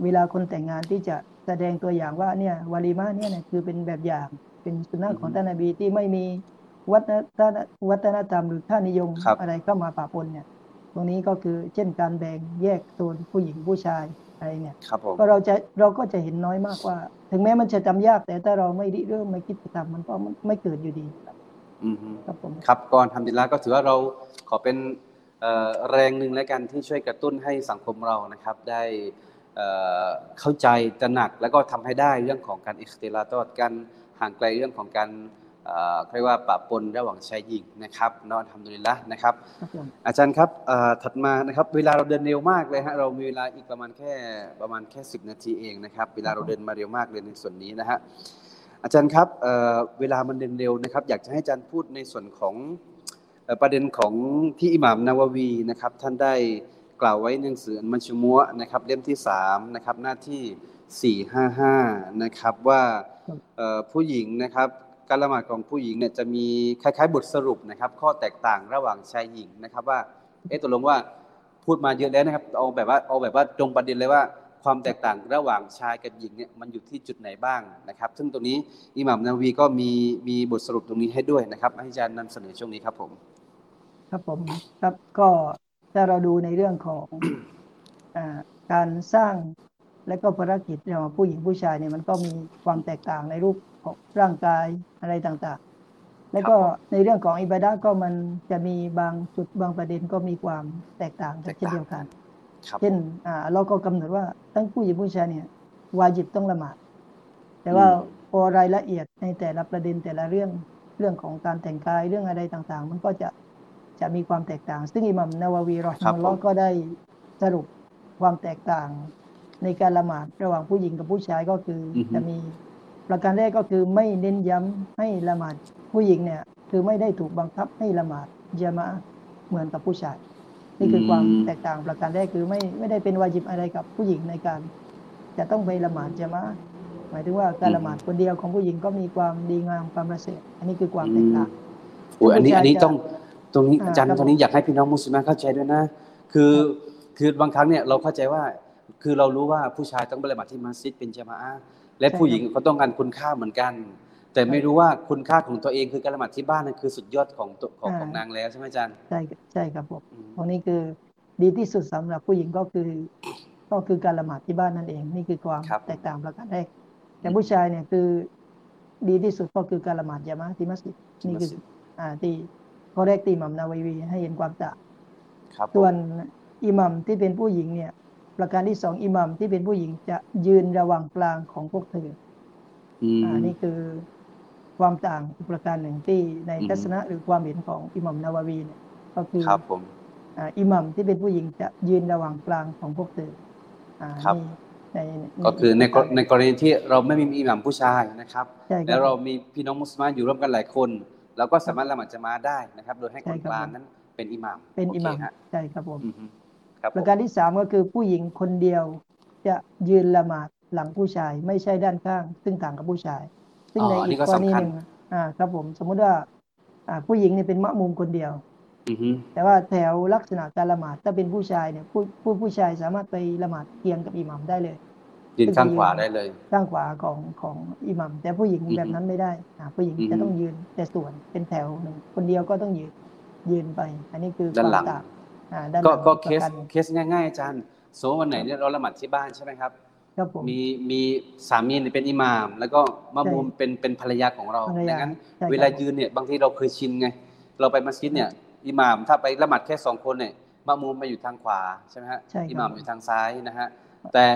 เวลาคนแต่งงานที่จะ แสดงตัวอย่างว่าเนี่ยวาลิมาเนี่ยนะคือเป็นแบบอย่างเป็นสุนนะของท่านนบีที่ไม่มีวัฒนธรรมวัฒนธรรมหรือค่านิยมครับอะไรเข้ามาปะปนเนี่ย ตรงนี้ก็คือเช่นการแบ่งแยกโซนผู้หญิงผู้ชายอะไรเนี่ยครับผมก็เราจะเราก็จะเห็นน้อยมากว่า ถึงแม้มันจะจำยากแต่ถ้าเราไม่ริเริ่มไม่คิดจะทำมันก็ไม่เกิดอยู่ดีครับอือฮึครับผมครับก่อนทำดีละก็ถือว่าเราขอเป็นเอ่อแรงหนึ่งแล้วกันที่ช่วยกระตุ้นให้สังคมเรานะครับ ได้ เอ่อเข้าใจตระหนักแล้วก็ทำให้ได้เรื่องของการอิคติลาตอดกันห่างไกลเรื่องของการเอ่อเรียกว่าปะปนระหว่างชายหญิงนะครับเนอนทำดีละนะครับครับผมอาจารย์ครับเอ่อถัดมานะครับเวลาเราเดินเร็วมากเลยฮะเรามีเวลาอีกประมาณแค่ประมาณแค่10 นาทีเองนะครับเวลาเราเดินมาเร็วมากเลยในส่วนนี้นะฮะอาจารย์ครับเอ่อเวลามันเดินเร็วนะครับ อยากจะให้อาจารย์พูดในส่วนของเอ่อประเด็นของที่อิหม่ามนาวาวีนะครับท่านได้ กล่าวไว้ในหนังสืออันมัญชุมัวะนะครับเล่มที่3นะครับหน้าที่ 455นะครับว่าเอ่อผู้หญิงนะครับการละหมาดของผู้หญิงเนี่ยจะมีคล้ายๆ บทสรุปนะครับ ข้อแตกต่างระหว่างชายหญิงนะครับ ว่าเอ๊ะตกลงว่าพูดมาเยอะแล้วนะครับเอาแบบว่าเอาแบบว่าตรงประเด็นเลยว่าความแตกต่างระหว่างชายกับหญิงเนี่ยมันอยู่ที่จุดไหนบ้างนะครับ ซึ่งตรงนี้อิหม่ามนาวีก็มีมีบทสรุปตรงนี้ให้ด้วยนะครับให้อาจารย์นำเสนอช่วงนี้ครับผม ครับผมครับก็ ถ้าเราดูในเรื่องของอ่าการสร้างและก็ภารกิจระหว่างผู้หญิงผู้ชายเนี่ยมันก็มีความแตกต่างในรูปของร่างกายอะไรต่างๆ แล้วก็ครับผมในเรื่องของอิบาดะห์ก็มันจะมีบางจุดบางประเด็นก็มีความแตกต่างกันแตกต่างเช่นเดียวกันครับเช่นอ่าเราก็กำหนดว่าทั้งผู้หญิงผู้ชายเนี่ยวาจิบต้องละหมาด แต่ว่าพอรายละเอียดในแต่ละประเด็นแต่ละเรื่องเรื่องของการแต่งกายเรื่องอะไรต่างๆ มันก็จะ จะมีความแตกต่าง ซึ่งอิหมัมนาวาวีรอฮิครับมุลลอฮ์ผมก็ได้สรุปความแตกต่าง ในการละหมาดระหว่างผู้หญิงกับผู้ชายก็คือออฮึจะมีประการแรกก็คือไม่เน้นย้ำให้ละหมาดผู้หญิงเนี่ยคือไม่ได้ถูกบังคับให้ละหมาดยามะห์เหมือนกับผู้ชาย นี่คือความแตกต่างประการแรกคือไม่ไม่ได้เป็นวาจิบอะไรกับผู้หญิงในการ จะต้องไปละหมาดจะมาอะห์หมายถึงว่าการละหมาดคนเดียวของผู้หญิงก็มีความดีงามความประเสริฐอันนี้คือความแตกต่างโอ้ยอันนี้ผู้ชายอันนี้จะต้อง ตรงนี้อ่าอาจารย์ครับตรงนี้อยากให้พี่น้องมุสลิมเข้าใจด้วยนะ คือคือบางครั้งเนี่ยเราเข้าใจว่าคือเรารู้ว่าผู้ชายต้องไปละหมาดที่มัสยิดเป็นจามะอะห์และใช่ผู้หญิงก็ต้องการคุณค่าเหมือนกัน แต่ไม่รู้ว่าคุณค่าของตัวเองคือการละหมาดที่บ้านนั่นคือสุดยอดของตัวของอ่าของนางแล้วใช่ไหมอาจารย์ใช่ใช่ครับผมอืมตรงนี้คือดีที่สุดสำหรับผู้หญิงก็คือ ก็คือการละหมาดที่บ้านนั่นเองนี่คือความครับแตกต่างประการแรกแต่ผู้ชายเนี่ยคือดีที่สุดก็คือการละหมาดยามะห์ที่มัสยิดที่นี่มัคืสอยิดอ่าที่ ข้อแรกที่อิหมัมนาวัวี ให้เห็นความต่างครับผมส่วนอิหมัมที่เป็นผู้หญิงเนี่ย ประการที่สองอิหมัมที่เป็นผู้หญิงจะยืนระหว่างกลางของพวกเธออืมอ่านี่คือความต่างอีกประการหนึ่งที่ในอือฮึทัศนะหรือความเห็นของอิหมัมนาวาวีเนี่ยก็คือครับผมอ่าอิหมัมที่เป็นผู้หญิงจะยืนระหว่างกลางของพวกเธออ่าครับนี่ในก็คือในกรในกรณีที่เราไม่มีอิหม่ามผู้ชายนะครับใช่คแล้รัวบเรามีพี่น้องมุสลิมอยู่ร่วมกันหลายคน เราก็สามารถละหมาดจะมาได้นะครับ โดยให้คนใช่ครับกลางนั้นเป็นอิหม่ามเป็นอิหมัมโคฮะใช่ครับผมอือฮึครับประการที่สามก็คือผู้หญิงคนเดียว จะยืนละหมาดหลังผู้ชาย ไม่ใช่ด้านข้าง ซึ่งต่างกับผู้ชาย ซึ่งอ๋อในอันอีนี้กก็กรณีสำคัหญนึ่งอ่าครับผมสมมุติว่า อ่า ผู้หญิงเนี่ยเป็นมะมุมคนเดียวอือฮึแต่ว่าแถวลักษณะการละหมาดถ้าเป็นผู้ชายเนี่ยผู้ผู้ผู้ชายสามารถไปละหมาดเคียงกับอิหมัมได้เลย ยืนข้างขวาได้เลย ข้างขวาของของอิหมัมแต่ผู้หญิงอือฮึแบบนั้นไม่ได้อ่าผู้หญิงอือฮึจะต้องยืนแต่ส่วนเป็นแถวหนึ่งคนเดียวก็ต้องยืนยืนไป อันนี้คือคด้านวามหลังต่างอ่าด้านหก็ลังก็อีเคประสการหนึ่งเคสง่ายๆอาจารย์สมมติวันไหนเนี่ยเราละหมาดที่บ้านใช่ไหมครับครับผมมีมีสามีเนี่ยเป็นอิหม่าม แล้วก็มะมุมใช่เป็นเป็นภรรยาของเราภรรยาดังนั้นใช่ครับเวลายืนเนี่ยบางทีเราเคยชินไง เราไปมัสยิดเนี่ยอิหม่ามถ้าไปละหมาดแค่สองคนเนี่ยมะมุมมาอยู่ทางขวาใช่ไหมฮะใช่ครับอิหม่ามอยู่ทางซ้ายนะฮะแต่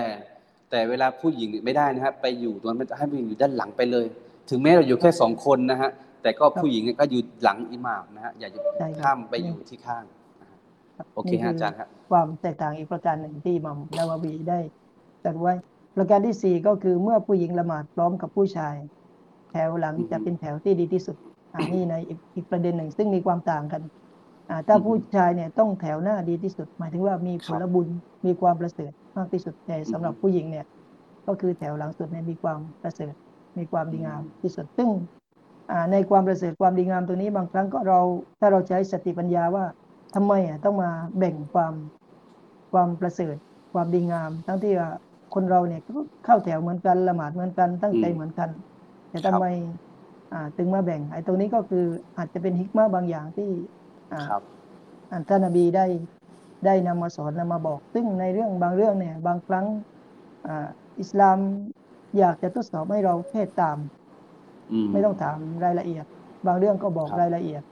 แต่เวลาผู้หญิงเนี่ยไม่ได้นะฮะไปอยู่ตรงนั้นให้ผู้หญิงอยู่ด้านหลังไปเลย ถึงแม้เราอยู่แค่สองคนนะฮะแต่ก็ผู้หญิงเนี่ยก็อยู่หลังอิหม่ามนะฮะอย่าอยู่ใช่ครับข้ามไปอยู่ที่ข้างนะฮะครับโอเคนี่ฮะอาจารย์ครับความแตกต่างอีกประการหนึ่งที่อิหมัมนาวาวีได้ตรัสไว้ประการที่สี่ก็คือเมื่อผู้หญิงละหมาดพร้อมกับผู้ชาย แถวหลังอือฮึจะเป็นแถวที่ดีที่สุดอันนี้ในอีกอีกประเด็นหนึ่งซึ่งมีความต่างกันอ่า ถ้าอืมผู้ชายเนี่ยต้องแถวหน้าดีที่สุด หมายถึงว่ามีผลบุญมีความประเสริฐมากที่สุดแต่สำหรับอืมผู้หญิงเนี่ย ก็คือแถวหลังสุดเนี่ยมีความประเสริฐมีความดีงามที่สุดซึ่งอ่าในความประเสริฐความดีงามตัวนี้บางครั้งก็เราถ้าเราใช้สติปัญญาว่าทำไมอะต้องมาแบ่งความความประเสริฐความดีงาม ทั้งที่ว่าคนเราเนี่ยก็เข้าแถวเหมือนกันละหมาดเหมือนกันตั้งใจอืมเหมือนกัน แต่ครัทำบไมอ่าถึงมาแบ่งไอ้ตรงนี้ก็คืออาจจะเป็นฮิกมาบางอย่างที่อ่า ครับอันท่านนบีได้ได้นำมาสอนนำมาบอก ซึ่งในเรื่องบางเรื่องเนี่ย บางครั้งอ่าอิสลามอยากจะทดสอบให้เราแค่ตามอืมไม่ต้องถามรายละเอียด บางเรื่องก็บอกครับรายละเอียด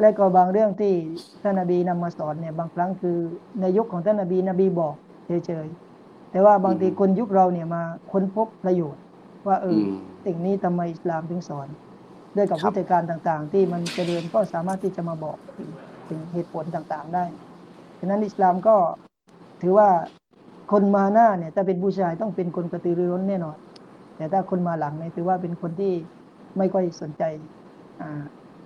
และก็บางเรื่องที่ท่านนบีนำมาสอนเนี่ย บางครั้งคือในยุคของท่านนบีนบีบอกเฉยๆแต่ว่าบางทีคนยุคเราเนี่ยมาค้นพบประโยชน์ ว่าเอออมสิ่งนี้ทำไมอิสลามถึงสอน ด้วยกับครับวิธีการต่างๆ ที่มันเจริญก็สามารถที่จะมาบอกถึงถึงเหตุผลต่างๆได้ฉะนั้นอิสลามก็ถือว่าคนมาหน้าเนี่ยถ้าเป็นผู้ชายต้องเป็นคนกระตือรือร้นแน่นอน แต่ถ้าคนมาหลังเนี่ยถือว่าเป็นคนที่ไม่ค่อยสนใจอ่า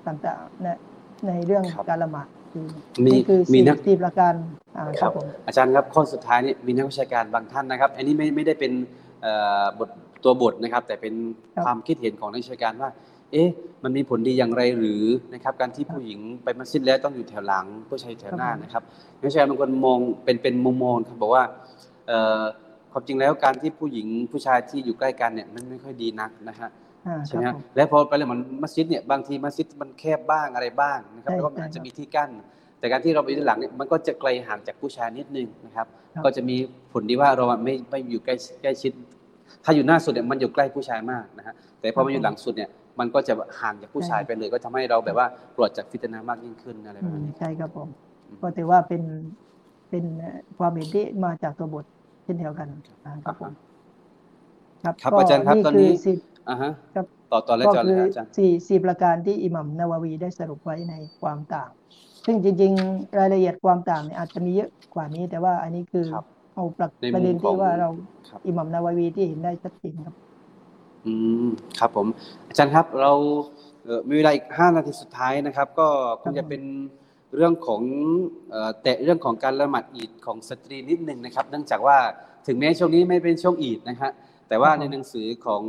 ต่างๆนะในเรื่องครับการละหมาดคือมีนี่คือมีสี่นักสี่ประการอ่าคครัรับบผมอาจารย์ครับข้อสุดท้ายนี่มีนักวิชาการบางท่านนะครับ อันนี้ไม่ไม่ได้เป็นเอ่อบทตัวบทนะครับ แต่เป็นครับความคิดเห็นของนักวิชาการว่า เอ๊ะมันมีผลดีอย่างไรหรือนะครับการที่ผู้หญิงไปมัสยิดแล้วต้องอยู่แถวหลังผู้ชายแถวหน้านะครับนักวิชาการบางคนมองเป็นเป็นมุมมองครับบอกว่าเอ่อความจริงแล้วการที่ผู้หญิงผู้ชายที่อยู่ใกล้กันเนี่ยมันไม่ค่อยดีนักนะฮะอ่าใช่คไหมรับฮะผมแล้วพอไปเลยเหมือนมัสยิดเนี่ยบางทีมัสยิดมันแคบบ้างอะไรบ้างนะครับใช่แล้วก็มันใช่อาจจะครับมีที่กั้น แต่การที่เราไปด้านหลังเนี่ยมันก็จะไกลห่างจากผู้ชายนิดนึงนะครับครับ ก็จะมีผลดีว่าเราไม่ไม่อยู่ใกล้ใกล้ชิด ถ้าอยู่หน้าสุดเนี่ยมันอยู่ใกล้ผู้ชายมากนะฮะแต่พอมาอยู่หลังสุดเนี่ย มันก็จะห่างจากผู้ชายไปเลย ก็ทำให้เราแบบว่าปลอดจากฟิตนามากยิ่งขึ้นอะไรอืแบบมนี้ใช่ครับผมอืมก็ถือว่าเป็นเป็นเอ่อความเห็นที่มาจากตัวบทเช่นเดียวกันอ่าครับผมครับครับก็อาจารย์ครับตอนนี้คืสิบอ่าฮะครับต่อต่อเลยก็จอเลยคือครับอาจารย์สี่สี่ประการที่อิหมัมนาวาวีได้สรุปไว้ในความต่าง ซึ่งจริง ๆ รายละเอียดความต่างเนี่ยอาจจะมีเยอะกว่านี้ แต่ว่าอันนี้คือครับเอาประในมุมประเด็นขอที่งว่าเราครับอิหมัมนาวาวีที่เห็นได้ชัดเจนครับ อืมครับผม อาจารย์ครับเราเอ่อมีเวลาอีกห้านาทีสุดท้ายนะครับ ก็คงจะเป็นเรื่องของเอ่อแตะเรื่องของการละหมาดอีดของสตรีนิดหนึ่งนะครับ เนื่องจากว่าถึงแม้ช่วงนี้ไม่เป็นช่วงอีดนะฮะแต่ว่าครับผมในหนังสือของ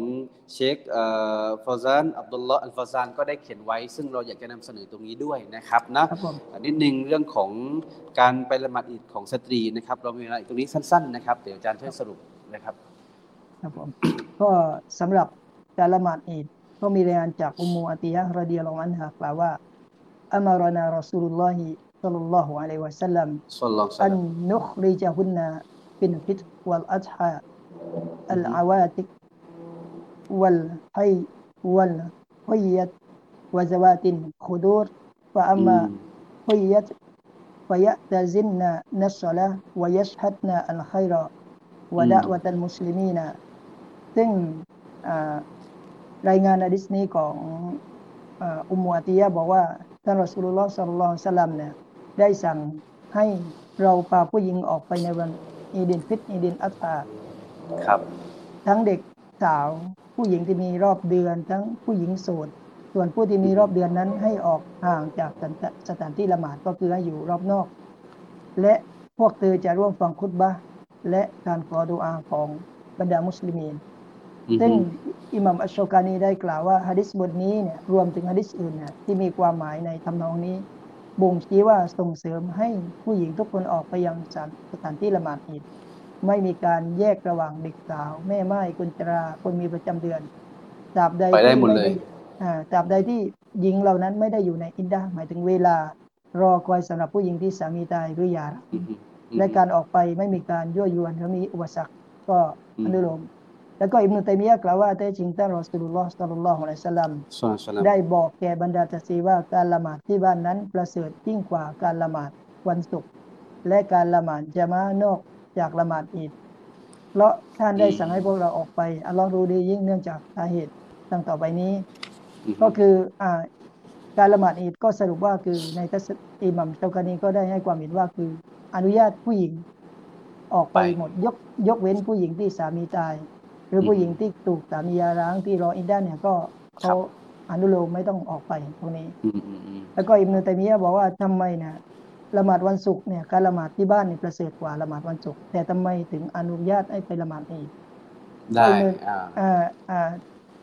เชคเอ่อฟอซานอับดุลลอฮ์อัลฟอซานก็ได้เขียนไว้ ซึ่งเราอยากจะนำเสนอตรงนี้ด้วยนะครับนะครับผมนิดนึงเรื่องของการไปละหมาดอีดของสตรีนะครับ เรามีเวลาอีกตรงนี้สั้น ๆ นะครับเดี๋ยวอาจารย์ช่วยสรุปนะครับ ครับผม ก็สำหรับการละหมาดอีดก็มีรายงานจากอุมมูอัติยะห์รดิยัลลอฮุอันฮะกล่าวว่าอัมารนารอซูลุลลอฮิศ็อลลัลลอฮุอะลัยฮิวะซัลลัม صلى الله عليه อัน وسلم นุคริจฮุนนาฟินฟิตวัลอัฎฮาอัลอาวาติกวัลไฮวัลฮุยยตวะซาวาตินขุดูรฟะอัมมา ฮุยยต فيأتزلن الصلاة ويشهدن الخير ودعوة المسلمين ซึ่งอ่ารายงานฮะดีษนี้ของอ่าอุมมุอาติยะห์บอกว่าท่านรอสูลุลลอฮ์صلى الله عليه وسلمเนี่ยได้สั่งให้เราพาผู้หญิงออกไปในวันอีดิลฟิตร์อีดิลอัตฮาครับ ทั้งเด็กสาวผู้หญิงที่มีรอบเดือน ทั้งผู้หญิงโสดส่วนผู้ที่มีรอบเดือนนั้นให้ออกห่างจากสถานสถานที่ละหมาดก็คือให้อยู่รอบนอก และพวกเธอจะร่วมฟังคุตบะห์และการขอดุอาของบรรดามุสลิมีนอือฮึ ซึ่งอิหมัมอัชโชกานีได้กล่าวว่าฮะดิษบทนี้เนี่ยรวมถึงฮะดิษอื่นเนี่ยที่มีความหมายในทำนองนี้ บ่งชี้ว่าส่งเสริมให้ผู้หญิงทุกคนออกไปยังสถานสถานที่ละหมาดอีดไม่มีการแยกระหว่างเด็กสาว แม่ไม้กุญจราคนมีประจำเดือนตราบใดไปได้ที่หมดเลยอ่าตราบใดที่หญิงเหล่านั้นไม่ได้อยู่ในอิดดะฮ์หมายถึงเวลารอคอยสำหรับผู้หญิงที่สามีตายหรือหย่าร้างอือฮึอือฮึและการออกไปไม่มีการยั่วยวนหรือมีอุปสรรคก็อืมอนุโลม แล้วก็อิบนุตัยมียะห์กล่าวว่าแท้จริงท่านรอสูลุลลอฮ์صلى الله عليه وسلم صلى الله عليه وسلمได้บอกแก่บรรดาสตรีว่าการละหมาดที่บ้านนั้นประเสริฐยิ่งกว่าการละหมาดวันศุกร์และการละหมาดญะมาอะฮ์นอกจากละหมาดอีดเพราะท่านได้สั่งให้พวกเราออกไปอัลลอฮ์รู้ดียิ่งเนื่องจากสาเหตุดังต่อไปนี้อือฮึก็คืออ่าการละหมาดอีดก็สรุปว่าคือในทัศนอิหมัมเชากานีก็ได้ให้ความเห็นว่าคืออนุญาตผู้หญิงออกไปหมดยกยกเว้นผู้หญิงที่สามีตายห รือผู้หญิงที่ถูกสามีหยาร้างที่รออินดาเนี่ยก็เขาอนุโลมไม่ต้องออกไปตรงนี้อืมอืมอืมแล้วก็อิบนุตัยมียะห์บอกว่าทำไมเนี่ยละหมาดวันศุกร์เนี่ยการละหมาดที่บ้านนี่ประเสริฐกว่าละหมาดวันศุกร์แต่ทำไมถึงอนุญาตให้ไปละหมาดอีดได้เอาเลยอ่าอ่าอ่า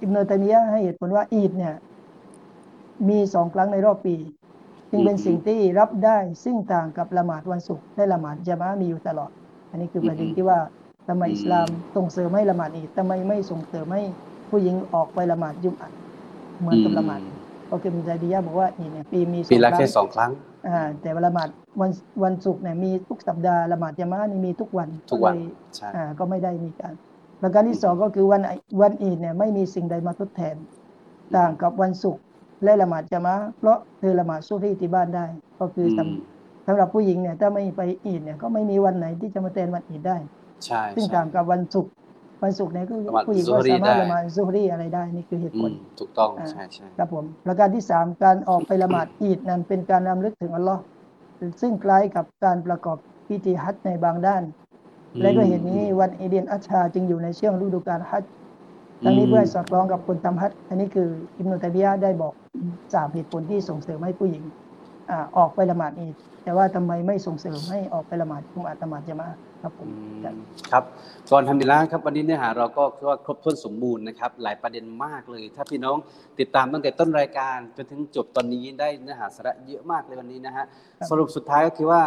อิบนุตัยมียะห์ให้เหตุผลว่าอีดเนี่ย มีสองครั้งในรอบปี จึงเป็นสิ่งที่รับได้ซึ่งต่างกับละหมาดวันศุกร์และละหมาดจะมาอะห์มีอยู่ตลอด อันนี้คือประเด็นที่ว่า ทำไมอิสลามส่งเสริมให้ละหมาดอีดทำไมไม่ส่งเสริมให้ผู้หญิงออกไปละหมาดยุมอะห์เหมือนกับละหมาดโอเคมินใจดียะห์บอกว่าอีดเนี่ยปีมีสองปีละครั้แค่งสองครั้งอ่าแต่ว่าละหมาดวันวันศุกร์เนี่ยมีทุกสัปดาห์ละหมาดจะมาอะห์นี่มีทุกวันทุกวันเลยใช่อ่าก็ไม่ได้มีการประการที่สองก็คือวันวันอีดเนี่ยไม่มีสิ่งใดมาทดแทน ต่างกับวันศุกร์และละหมาดจะมาอะห์เพราะเธอละหมาดซุฮรีที่บ้านได้ ก็คือสำมสำหรับผู้หญิงเนี่ยถ้าไม่ไปอีดเนี่ยก็ไม่มีวันไหนที่จะมาแทนวันอีดได้ ใช่ซึ่งใช่ต่างกับวันศุกร์วันศุกร์เนี่ยก็ละหมาดผู้หญิงซุก็ฮรีสามารถได้ละหมาดซุฮรีอะไรได้นี่คือเหตุอืผลมถูกต้องอ่าใช่ใช่ครับผมประการที่สามการออกไปละหมาดอีดนั้นเป็นการรำลึกถึงอัลลอฮ์ซึ่งคล้ายกับการประกอบพิธีฮัจญ์ในบางด้าน และด้วยเหตุนี้วันอีเดียนอัชชาจึงอยู่ในช่วงฤดูกาลฮัจญ์ทั้งนี้เพื่อให้สอดคล้องกับคนทำฮัจญ์อันนี้คืออิบนุตัยมียะห์ได้บอกสามเหตุผลที่ส่งเสริมให้ผู้หญิงอ่าออกไปละหมาดอีดแต่ว่าทำไมไม่ส่งเสริมให้ออกไปละหมาดจุมอะห์ละหมาดจะมาอะห์ ครับผมอืมครับครับก่อนทำดีแล้วครับวันนี้เนื้อหาเราก็คือว่าครบถ้วนสมบูรณ์นะครับ หลายประเด็นมากเลย ถ้าพี่น้องติดตามตั้งแต่ต้นรายการจนถึงจบตอนนี้ได้เนื้อหาสาระเยอะมากเลยวันนี้นะฮะครับสรุปสุดท้ายก็คือว่า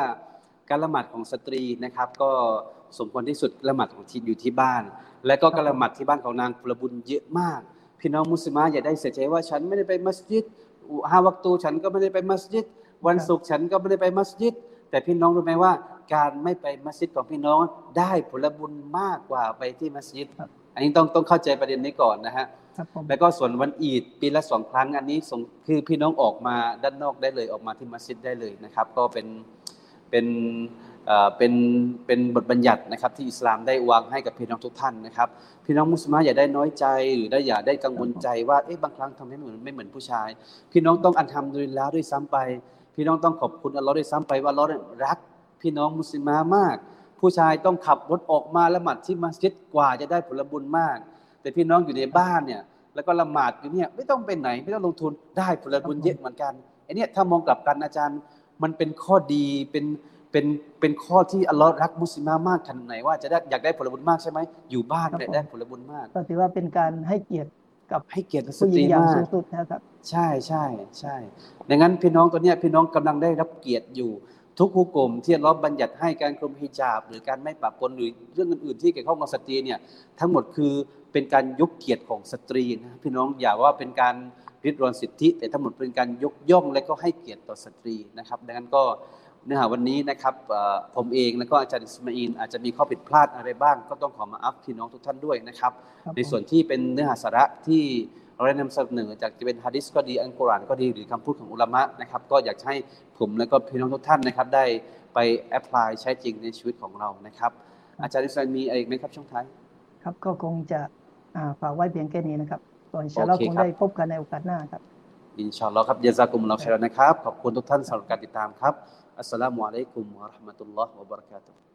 การละหมาดของสตรีนะครับ ก็สมควรที่สุดละหมาดของที่อยู่ที่บ้าน และก็การละหมาดที่บ้านของนางกุลบุญเยอะมาก พี่น้องมุสลิมะอย่าได้เสียใจว่าฉันไม่ได้ไปมัสยิดฮาวักตูฉันก็ไม่ได้ไปมัสยิด วันศุกร์ฉันก็ไม่ได้ไปมัสยิด แต่พี่น้องรู้ไหมว่า การไม่ไปมัสยิดของพี่น้องได้ผลบุญมากกว่าไปที่มัสยิดครับอันนี้ต้องต้องเข้าใจประเด็นนี้ก่อนนะฮะครับผมแล้วก็ส่วนวันอีดปีละสองครั้งอันนี้ส่งคือพี่น้องออกมาด้านนอกได้เลยออกมาที่มัสยิดได้เลยนะครับ ก็เป็นเป็นเอ่อเป็นเป็นบทบัญญัตินะครับ ที่อิสลามได้วางให้กับพี่น้องทุกท่านนะครับ พี่น้องมุสลิมอย่าได้น้อยใจหรือได้อย่าได้กังวลใจว่าเอ๊ะบางครั้งทำให้เหมือนไม่เหมือนผู้ชาย พี่น้องต้องอันทำดุลิลละห์ด้วยซ้ำไป พี่น้องต้องขอบคุณอัลลอฮ์ด้วยซ้ำไปว่าอัลลอฮ์เนี่ยรัก พี่น้องมุสลิมามาก ผู้ชายต้องขับรถออกมาละหมาดที่มัสยิดกว่าจะได้ผลบุญมาก แต่พี่น้องอยู่ในบ้านเนี่ย แล้วก็ละหมาดอยู่เนี่ยไม่ต้องไปไหนไม่ต้องลงทุนได้ผลบุญเยอะเหมือนกันไอเนี้ยถ้ามองกลับกันอาจารย์มันเป็นข้อดีเป็นเป็นเป็นข้อที่อัลลอฮ์รักมุสลิมามากขนาดไหนว่าจะได้อยากได้ผลบุญมากใช่ไหมอยู่บ้านครับเนี่ยผมได้ผลบุญมาก็ถือว่าเป็นการให้เกียรติกับให้เกียรติสตรีผู้หญิงอย่างมากสูงสุดนะครับ ใช่ใช่ใช่ดังนั้นพี่น้องตัวเนี้ยพี่น้องกำลังได้รับเกียรติอยู่ ทุกฮุกกลมที่อัลเลอฮ์บัญญัติให้การคลุมฮิญาบ หรือการไม่ปะปนหรือเรื่องอื่นๆที่เกี่ยวข้องกับสตรีเนี่ยทั้งหมดคือเป็นการยกเกียรติของสตรีนะพี่น้องอย่าว่าเป็นการริดรอนสิทธิ แต่ทั้งหมดเป็นการยกย่องและก็ให้เกียรติต่อสตรีนะครับ ดังนั้นก็เนื้อหาวันนี้นะครับเอ่อผมเองแล้วก็อาจารย์อิสมาอีลอาจจะมีข้อผิดพลาดอะไรบ้าง ก็ต้องขอมาอัฟพี่น้องทุกท่านด้วยนะครับครับในส่วนที่เป็นเนื้อหาสาระที่ เราได้นำเสนอจากจะเป็นฮะดิษก็ดีอัลกุรอานก็ดีหรือคำพูดของอุลามะนะครับ ก็อยากจะให้ผมและก็พี่น้องทุกท่านนะครับ ได้ไปแอพพลายใช้จริงในชีวิตของเรานะครับ อาจารย์อิสลามมีอะไรอีกไหมครับช่วงท้ายครับก็คงจะอ่าฝากไว้เพียงแค่นี้นะครับส่วนอินชาอัลลอฮ์โอเคคงครับได้พบกันในโอกาสหน้าครับอินชาอัลลอฮ์ครับยาซากุมุลลอฮ์เขรอนนะครับ ขอบคุณทุกท่านสำหรับการติดตามครับอัสสลามุอะลัยกุมวะเราะห์มะตุลลอฮ์วะบะเราะกาตุฮ์